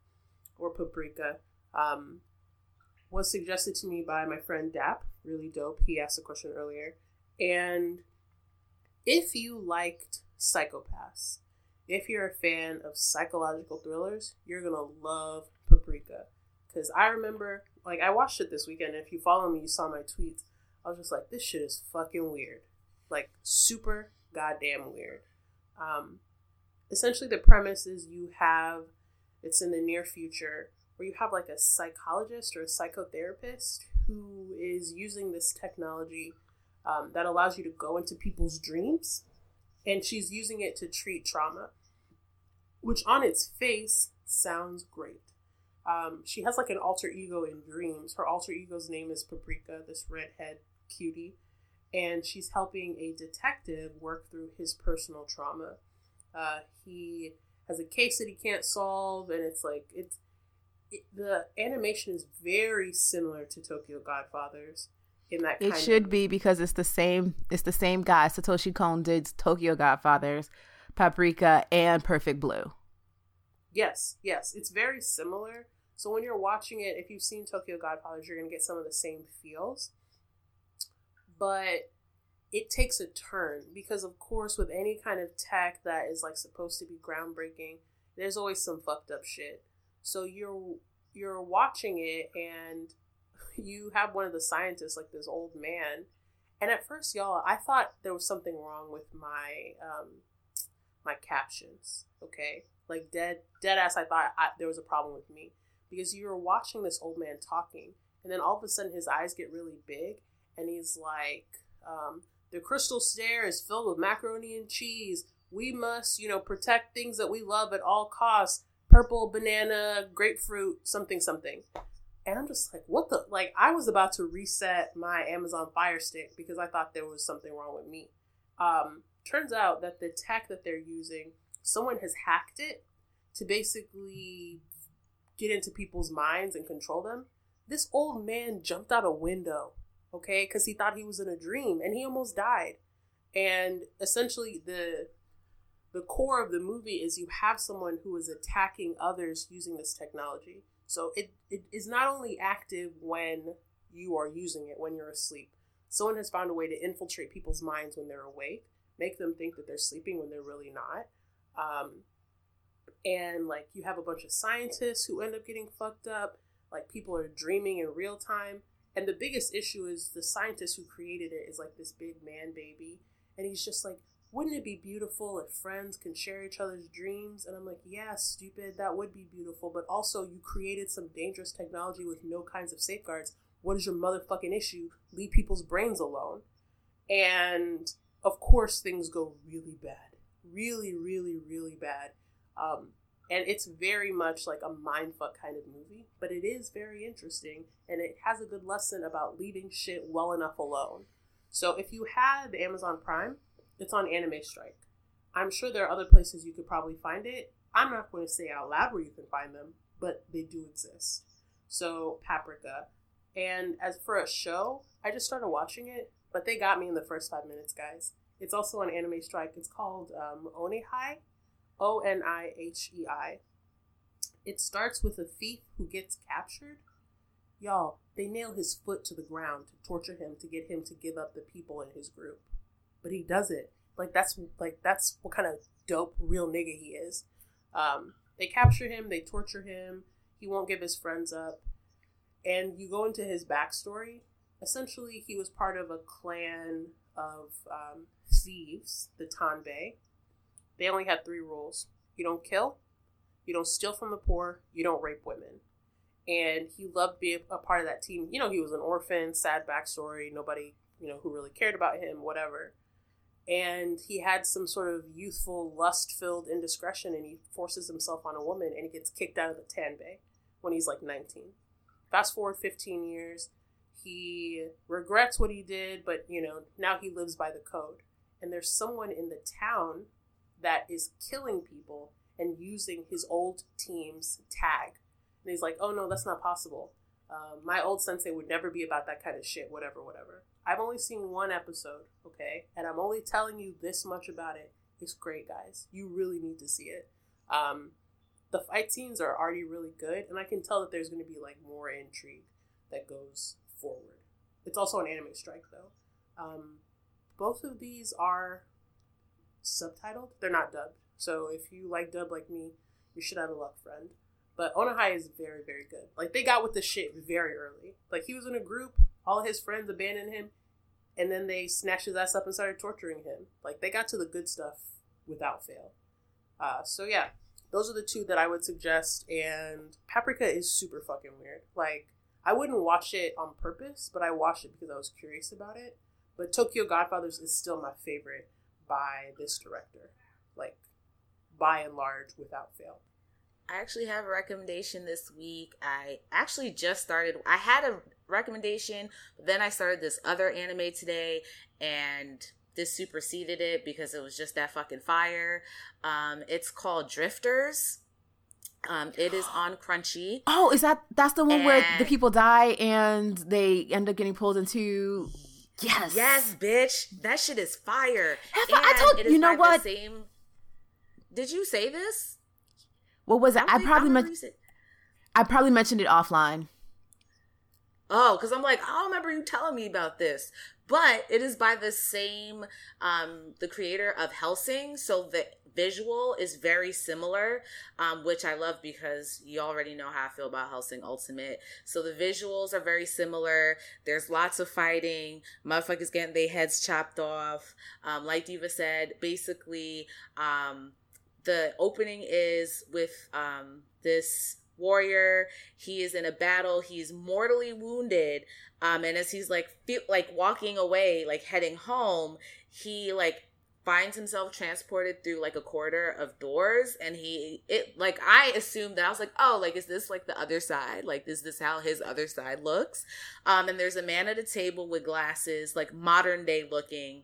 or Paprika. Um, was suggested to me by my friend Dap. Really dope. He asked a question earlier. And if you liked Psycho-Pass, if you're a fan of psychological thrillers, you're going to love Paprika. Because I remember, like, I watched it this weekend. If you follow me, you saw my tweets. I was just like, this shit is fucking weird. Like, super goddamn weird. Um, essentially, the premise is you have, it's in the near future, where you have like a psychologist or a psychotherapist who is using this technology um, that allows you to go into people's dreams. And she's using it to treat trauma, which on its face sounds great. Um, she has like an alter ego in dreams. Her alter ego's name is Paprika, this redhead cutie, and she's helping a detective work through his personal trauma. Uh, he has a case that he can't solve, and it's like it's it, the animation is very similar to Tokyo Godfathers in that. It should of, be because it's the same. It's the same guy. Satoshi Kon did Tokyo Godfathers, Paprika, and Perfect Blue. Yes, yes, it's very similar. So when you're watching it, if you've seen Tokyo Godfathers, you're gonna get some of the same feels. But it takes a turn because, of course, with any kind of tech that is like supposed to be groundbreaking, there's always some fucked up shit. So you're you're watching it and you have one of the scientists, like this old man, and at first, y'all, I thought there was something wrong with my um my captions. Okay, like dead dead ass. I thought I, there was a problem with me because you were watching this old man talking, and then all of a sudden his eyes get really big, and he's like, um, "The crystal stair is filled with macaroni and cheese. We must, you know, protect things that we love at all costs. Purple banana, grapefruit, something, something." And I'm just like, what the? Like, I was about to reset my Amazon Fire Stick because I thought there was something wrong with me. Um, turns out that the tech that they're using, someone has hacked it to basically get into people's minds and control them. This old man jumped out a window, okay, because he thought he was in a dream and he almost died. And essentially, the the core of the movie is you have someone who is attacking others using this technology. So it, it is not only active when you are using it, when you're asleep. Someone has found a way to infiltrate people's minds when they're awake, make them think that they're sleeping when they're really not. Um, and like you have a bunch of scientists who end up getting fucked up, like people are dreaming in real time. And the biggest issue is the scientist who created it is like this big man baby. And he's just like, wouldn't it be beautiful if friends can share each other's dreams? And I'm like, yeah, stupid, that would be beautiful. But also, you created some dangerous technology with no kinds of safeguards. What is your motherfucking issue? Leave people's brains alone. And of course, things go really bad. Really, really, really bad. Um, and it's very much like a mindfuck kind of movie, but it is very interesting and it has a good lesson about leaving shit well enough alone. So if you have Amazon Prime, it's on Anime Strike. I'm sure there are other places you could probably find it. I'm not going to say out loud where you can find them, but they do exist. So, Paprika. And as for a show, I just started watching it, but they got me in the first five minutes, guys. It's also on Anime Strike. It's called um, Onihei, O N I H E I. It starts with a thief who gets captured. Y'all, they nail his foot to the ground to torture him to get him to give up the people in his group but he does it. Like that's like that's what kind of dope real nigga he is. Um, they capture him, they torture him. He won't give his friends up, and you go into his backstory. Essentially, he was part of a clan of um, thieves, the Tanbe. They only had three rules: you don't kill, you don't steal from the poor, you don't rape women. And he loved being a part of that team. You know, he was an orphan, sad backstory. Nobody, you know, who really cared about him. Whatever and he had some sort of youthful lust filled indiscretion and he forces himself on a woman and he gets kicked out of the tanbe when he's like 19 fast forward 15 years he regrets what he did but you know now he lives by the code and there's someone in the town that is killing people and using his old team's tag and he's like oh no that's not possible uh, my old sensei would never be about that kind of shit whatever whatever I've only seen one episode, okay? And I'm only telling you this much about it. It's great, guys. You really need to see it. Um, the fight scenes are already really good, and I can tell that there's going to be like more intrigue that goes forward. It's also an anime strike, though. Um, both of these are subtitled. They're not dubbed. So if you like dub like me, you should have a luck, friend. But Onihei is very, very good. Like they got with the shit very early. Like he was in a group, all his friends abandoned him and then they snatched his ass up and started torturing him. Like they got to the good stuff without fail. Uh, so yeah, those are the two that I would suggest. And Paprika is super fucking weird. Like I wouldn't watch it on purpose, but I watched it because I was curious about it. But Tokyo Godfathers is still my favorite by this director. Like by and large, without fail. I actually have a recommendation this week. I actually just started. I had a recommendation. But then I started this other anime today and this superseded it because it was just that fucking fire. Um, it's called Drifters. Um, it is on Crunchy. Oh, is that that's the one and where the people die and they end up getting pulled into? Yes, yes, bitch, that shit is fire. Have I told you know what? Same. Did you say this? What was it? I, I probably mentioned. I probably mentioned it offline. Oh, because I'm like, I don't remember you telling me about this. But it is by the same, um, the creator of Hellsing. So the visual is very similar, um, which I love because you already know how I feel about Hellsing Ultimate. So the visuals are very similar. There's lots of fighting. Motherfuckers getting their heads chopped off. Um, like Diva said, basically, um, the opening is with um, this warrior. He is in a battle. He's mortally wounded. Um, and as he's like feel, like walking away, like heading home, he like finds himself transported through like a corridor of doors and he it like i assumed that i was like oh like is this like the other side like is this how his other side looks um and there's a man at a table with glasses like modern day looking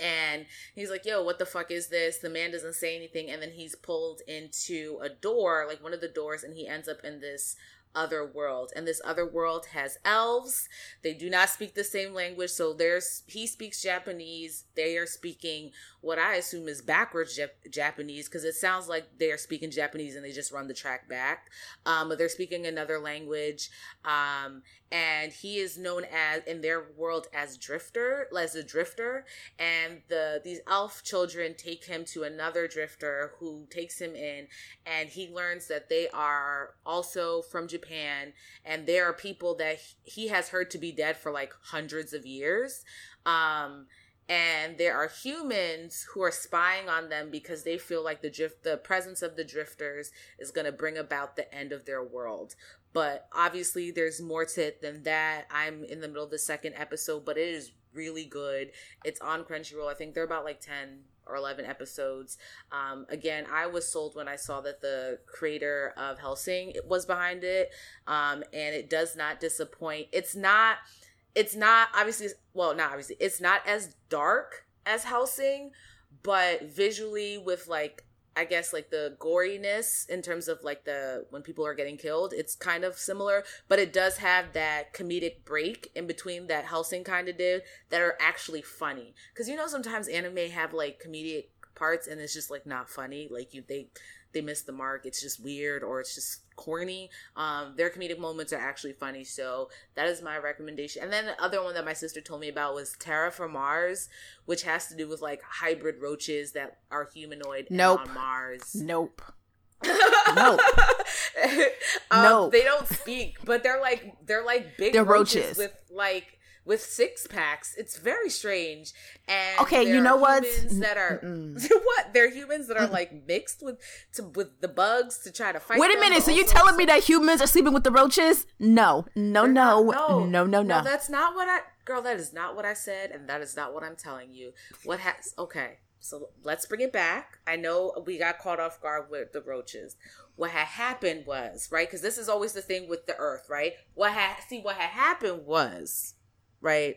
and he's like, yo, what the fuck is this? The man doesn't say anything. And then he's pulled into a door, like one of the doors, and he ends up in this other world. And this other world has elves. They do not speak the same language. So there's he speaks japanese. They are speaking what i assume is backwards Jap- japanese because it sounds like they are speaking japanese and they just run the track back. Um, but they're speaking another language. Um, and he is known as in their world as drifter as a drifter. And the these elf children take him to another drifter who takes him in. And he learns that they are also from japan and there are people that he has heard to be dead for like hundreds of years. Um, and there are humans who are spying on them because they feel like the drift the presence of the drifters is going to bring about the end of their world. But obviously there's more to it than that. I'm in the middle of the second episode but it is really good. It's on crunchyroll. I think they're about like 10 or 11 episodes. Um, again i was sold when i saw that the creator of Hellsing was behind it. Um, and it does not disappoint. It's not it's not obviously well not obviously it's not as dark as Hellsing, but visually with like I guess like the goriness in terms of like the when people are getting killed, it's kind of similar, but it does have that comedic break in between that Hellsing kind of did that are actually funny. Cuz you know sometimes anime have like comedic parts and it's just like not funny, like you they they miss the mark. It's just weird or it's just corny. Um, their comedic moments are actually funny. So that is my recommendation. And then the other one that my sister told me about was Terra Formars, which has to do with like hybrid roaches that are humanoid nope. on Mars. Nope. nope. um, nope. They don't speak, but they're like they're like big they're roaches, roaches with like with six packs. It's very strange. And okay, you know what? That are what? They're humans that are like mixed with to, with the bugs to try to fight. Wait a minute. So you telling me that humans are sleeping with the roaches? No, no, no, no, no, no, no. That's not what I. Girl, that is not what I said, and that is not what I'm telling you. What has? Okay, so let's bring it back. I know we got caught off guard with the roaches. What had happened was right because this is always the thing with the Earth, right? What had see what had happened was right?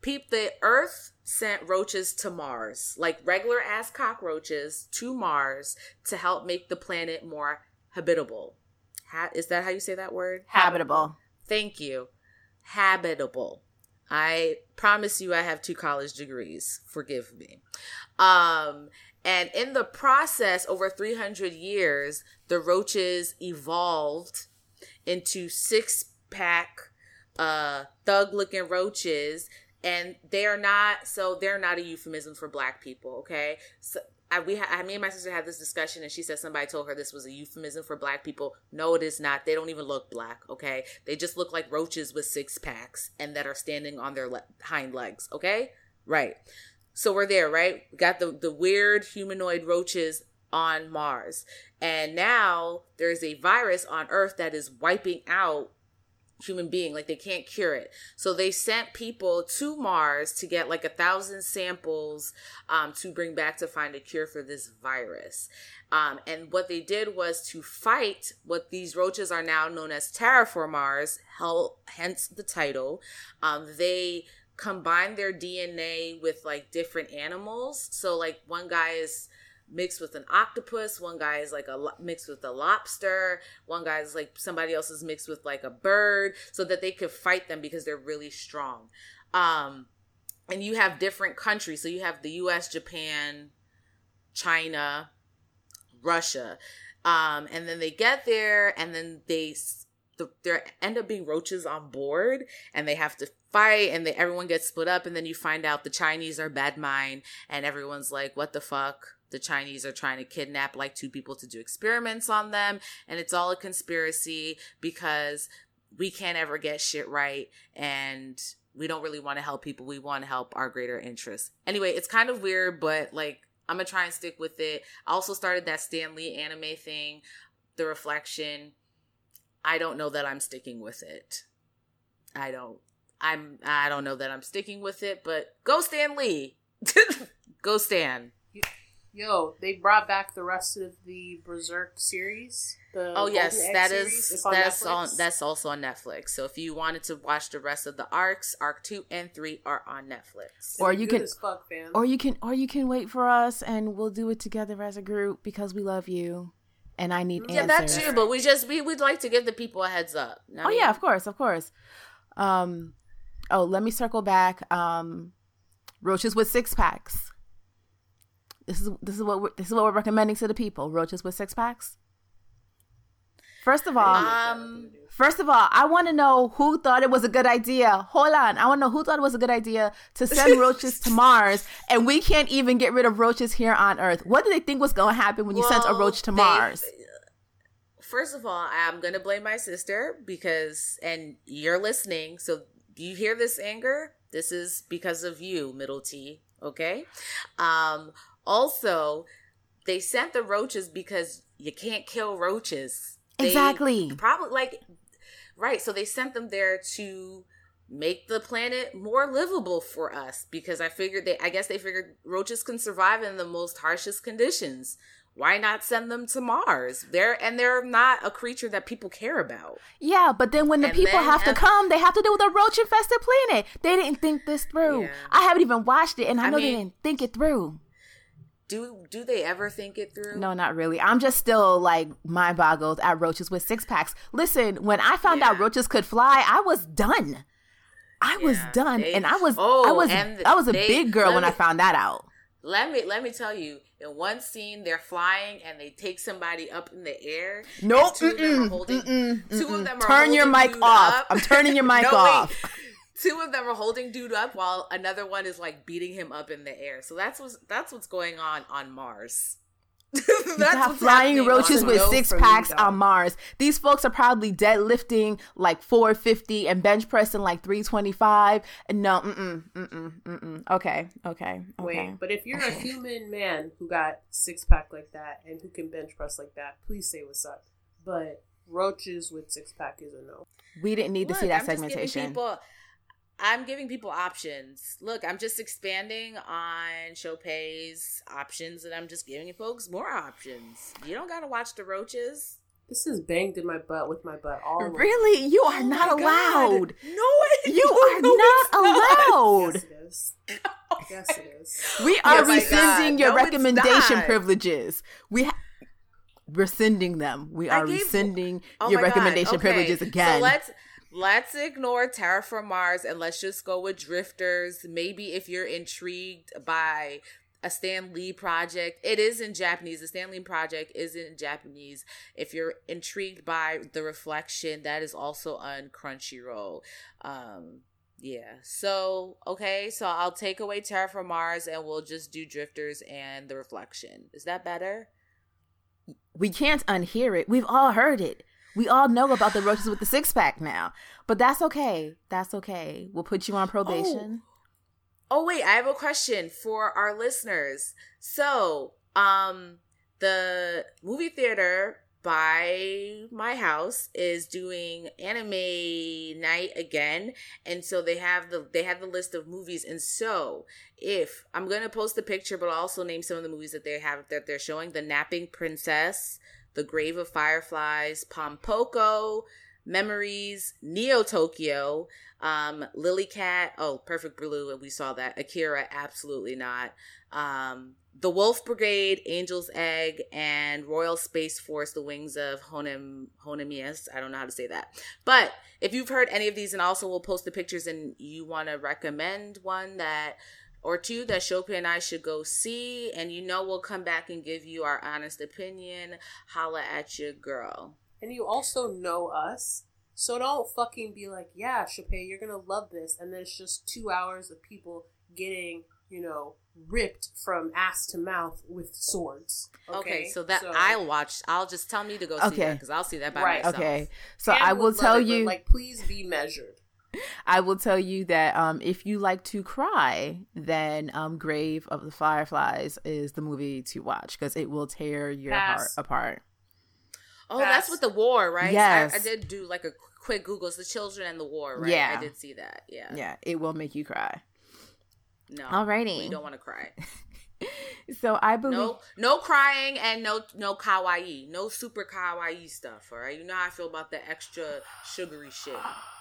Peep, the Earth sent roaches to Mars, like regular ass cockroaches to Mars to help make the planet more habitable. Ha- is that how you say that word? Habitable. Thank you. Habitable. I promise you I have two college degrees. Forgive me. Um, and in the process, over 300 years, the roaches evolved into six pack uh thug looking roaches and they're not so they're not a euphemism for black people okay? So I, we I, me and my sister had this discussion and she said somebody told her this was a euphemism for black people. No it is not. They don't even look black okay? They just look like roaches with six packs and that are standing on their le- hind legs okay? Right. So we're there right? Got the the weird humanoid roaches on mars. And now there's a virus on earth that is wiping out human being like they can't cure it. So they sent people to mars to get like a thousand samples um, to bring back to find a cure for this virus. Um, and what they did was to fight what these roaches are now known as terraformars hell, hence the title. Um, they combine their dna with like different animals. So like one guy is mixed with an octopus. One guy is like a mixed with a lobster. One guy is like somebody else is mixed with like a bird, so that they could fight them because they're really strong. Um, and you have different countries. So you have the U.S., Japan, China, Russia, um, and then they get there, and then they the, there end up being roaches on board, and they have to fight, and they, everyone gets split up, and then you find out the Chinese are bad mind, and everyone's like, "What the fuck." The Chinese are trying to kidnap like two people to do experiments on them. And it's all a conspiracy because we can't ever get shit right. And we don't really want to help people. We want to help our greater interests. Anyway, it's kind of weird, but like, I'm going to try and stick with it. I also started that Stan Lee anime thing, The Reflection. I don't know that I'm sticking with it. I don't. I'm I don't know that I'm sticking with it, but go Stan Lee. go Stan. Yo, they brought back the rest of the Berserk series. The oh yes, that is that's on that's also on Netflix. So if you wanted to watch the rest of the arcs, arc two and three are on Netflix. Or you can, fuck, or you can, or you can wait for us, and we'll do it together as a group because we love you. and I need Yeah, answers. that's true. But we just we would like to give the people a heads up. I Oh mean, yeah, of course, of course. Um, oh, let me circle back. Um, roaches with six packs. This is this is what we're, this is what we're recommending to the people. Roaches with six packs. First of all, Um, first of all, I want to know who thought it was a good idea. Hold on, I want to know who thought it was a good idea to send roaches to Mars, and we can't even get rid of roaches here on Earth. What did they think was going to happen when you sent a roach to they- Mars? First of all, I'm gonna blame my sister because, and you're listening. So you hear this anger? This is because of you, middle T. Okay. Um. Also, they sent the roaches because you can't kill roaches. They Exactly. Probably like right. So they sent them there to make the planet more livable for us because I figured they. I guess they figured roaches can survive in the most harshest conditions why not send them to Mars? They're and they're not a creature that people care about. Yeah, but then when the And people then have to come, they have to deal with a roach infested planet. They didn't think this through. Yeah. I haven't even watched it, and I, I know they didn't think it through. Do do they ever think it through? No, not really. I'm just still like mind boggled at roaches with six packs. Listen, when I found out roaches could fly, I was done. I was done, they- and I was Oh, I was I was a they- big girl when I found that out. Let me let me tell you. In one scene, they're flying and they take somebody up in the air. Nope. two of them holding. mm-mm, two mm-mm. of them are Turn your mic off. up. I'm turning your mic No, wait. Off. Two of them are holding dude up while another one is like beating him up in the air. So that's what's that's what's going on on Mars. that's You got what's flying roaches with six packs on Mars. These folks are probably deadlifting like 450 and bench pressing like 325. No, mm-mm, mm-mm, mm-mm. Okay, okay, okay. Wait, but if you're a human man who got six pack like that and who can bench press like that, please say what's up. But roaches with six pack is a no. we didn't need to see that I'm just segmentation. people- I'm giving people options. Look, I'm just expanding on Chopay's options, and I'm just giving folks more options. You don't gotta watch the roaches. This is banged in my butt with my butt all over. Really? You are Oh not my God. allowed. No, it, You are no, not it's not. allowed. Yes, it is. Yes, it is. We are Oh rescinding your No, recommendation privileges. We ha- rescinding them. We are gave- rescinding Oh your recommendation Okay, privileges again. So let's let's ignore Terra Formars and let's just go with Drifters. Maybe if you're intrigued by a Stan Lee project, it is in Japanese. The Stan Lee project is in Japanese. If you're intrigued by the reflection, that is also on Crunchyroll. Um yeah. So, okay, so I'll take away Terra Formars and we'll just do Drifters and the reflection. Is that better? we can't unhear it. We've all heard it. We all know about the roaches with the six pack now. But that's okay. That's okay. We'll put you on probation. Oh wait, I have a question for our listeners. So, um the movie theater by my house is doing anime night again and so they have the they have the list of movies and so if i'm going to post a picture but I'll also name some of the movies that they have that they're showing the napping princess the grave of fireflies pompoko memories neo tokyo um lily cat oh perfect blue and we saw that. Akira absolutely not. Um the wolf brigade angel's egg and royal space force the wings of honem honemius. I don't know how to say that. But if you've heard any of these and also we'll post the pictures and you want to recommend one that or two that Shopia and I should go see, and you know we'll come back and give you our honest opinion. Holla at your girl. And you also know us. So don't fucking be like, yeah, Chappelle, you're gonna love this, and then it's just two hours of people getting, you know, ripped from ass to mouth with swords. Okay, so that I'll watch. I'll just tell me to go see Okay. that because I'll see that by Right. myself. Okay. So Ken I will tell it, you like, please be measured. I will tell you that um, if you like to cry, then um, Grave of the Fireflies is the movie to watch because it will tear your Pass. heart apart. Oh, that's with the war, right? Yes. I, I did do like a quick Google. It's the children and the war, right? Yeah. I did see that. Yeah. Yeah, it will make you cry. No. Alrighty. We don't want to cry. So I believe. No, no crying and no no kawaii, no super kawaii stuff. All right, you know how I feel about the extra sugary shit.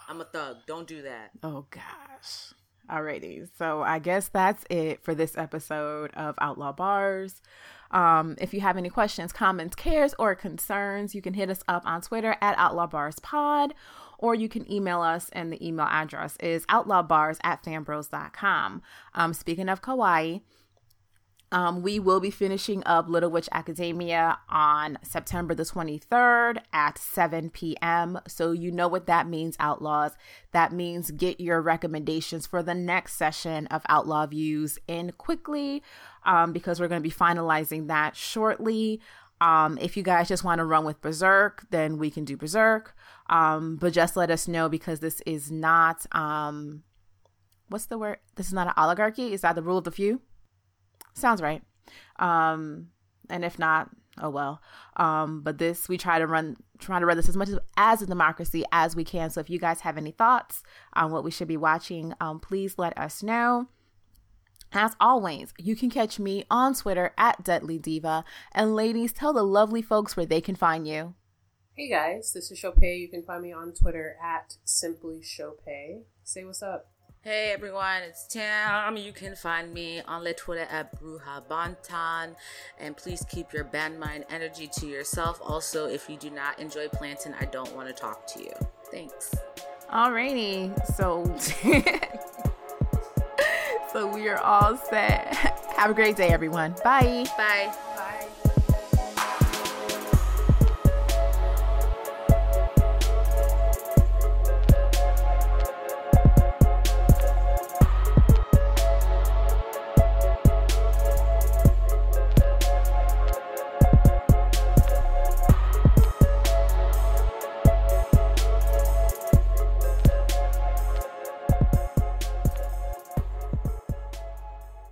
I'm a thug. Don't do that. Oh gosh. Alrighty, so I guess that's it for this episode of Outlaw Barz. Um, if you have any questions, comments, cares, or concerns, you can hit us up on Twitter at Outlaw Barz Pod, or you can email us, and the email address is outlawbarz at fanbros.com. Um, speaking of Kawaii, um, we will be finishing up Little Witch Academia on September the 23rd at 7 p.m. So, you know what that means, Outlaws. That means get your recommendations for the next session of Outlaw Views in quickly um, because we're going to be finalizing that shortly. Um, if you guys just want to run with Berserk, then we can do Berserk. Um, but just let us know because this is not, um, what's the word? This is not an oligarchy. Is that the rule of the few? Sounds right. Um, and if not, oh well. Um, but this we try to run try to run this as much as, as a democracy as we can. So if you guys have any thoughts on what we should be watching, um, please let us know. As always, you can catch me on Twitter at Deadly Diva. And ladies, tell the lovely folks where they can find you. Hey guys, this is Chopay. You can find me on Twitter at Simply Chopay. Say what's up. Hey everyone, it's Tam. You can find me on the Twitter at Bruja Bantan. And please keep your band mind energy to yourself. Also, if you do not enjoy planting, I don't want to talk to you. Thanks. Alrighty. So so we are all set. Have a great day, everyone. Bye. Bye.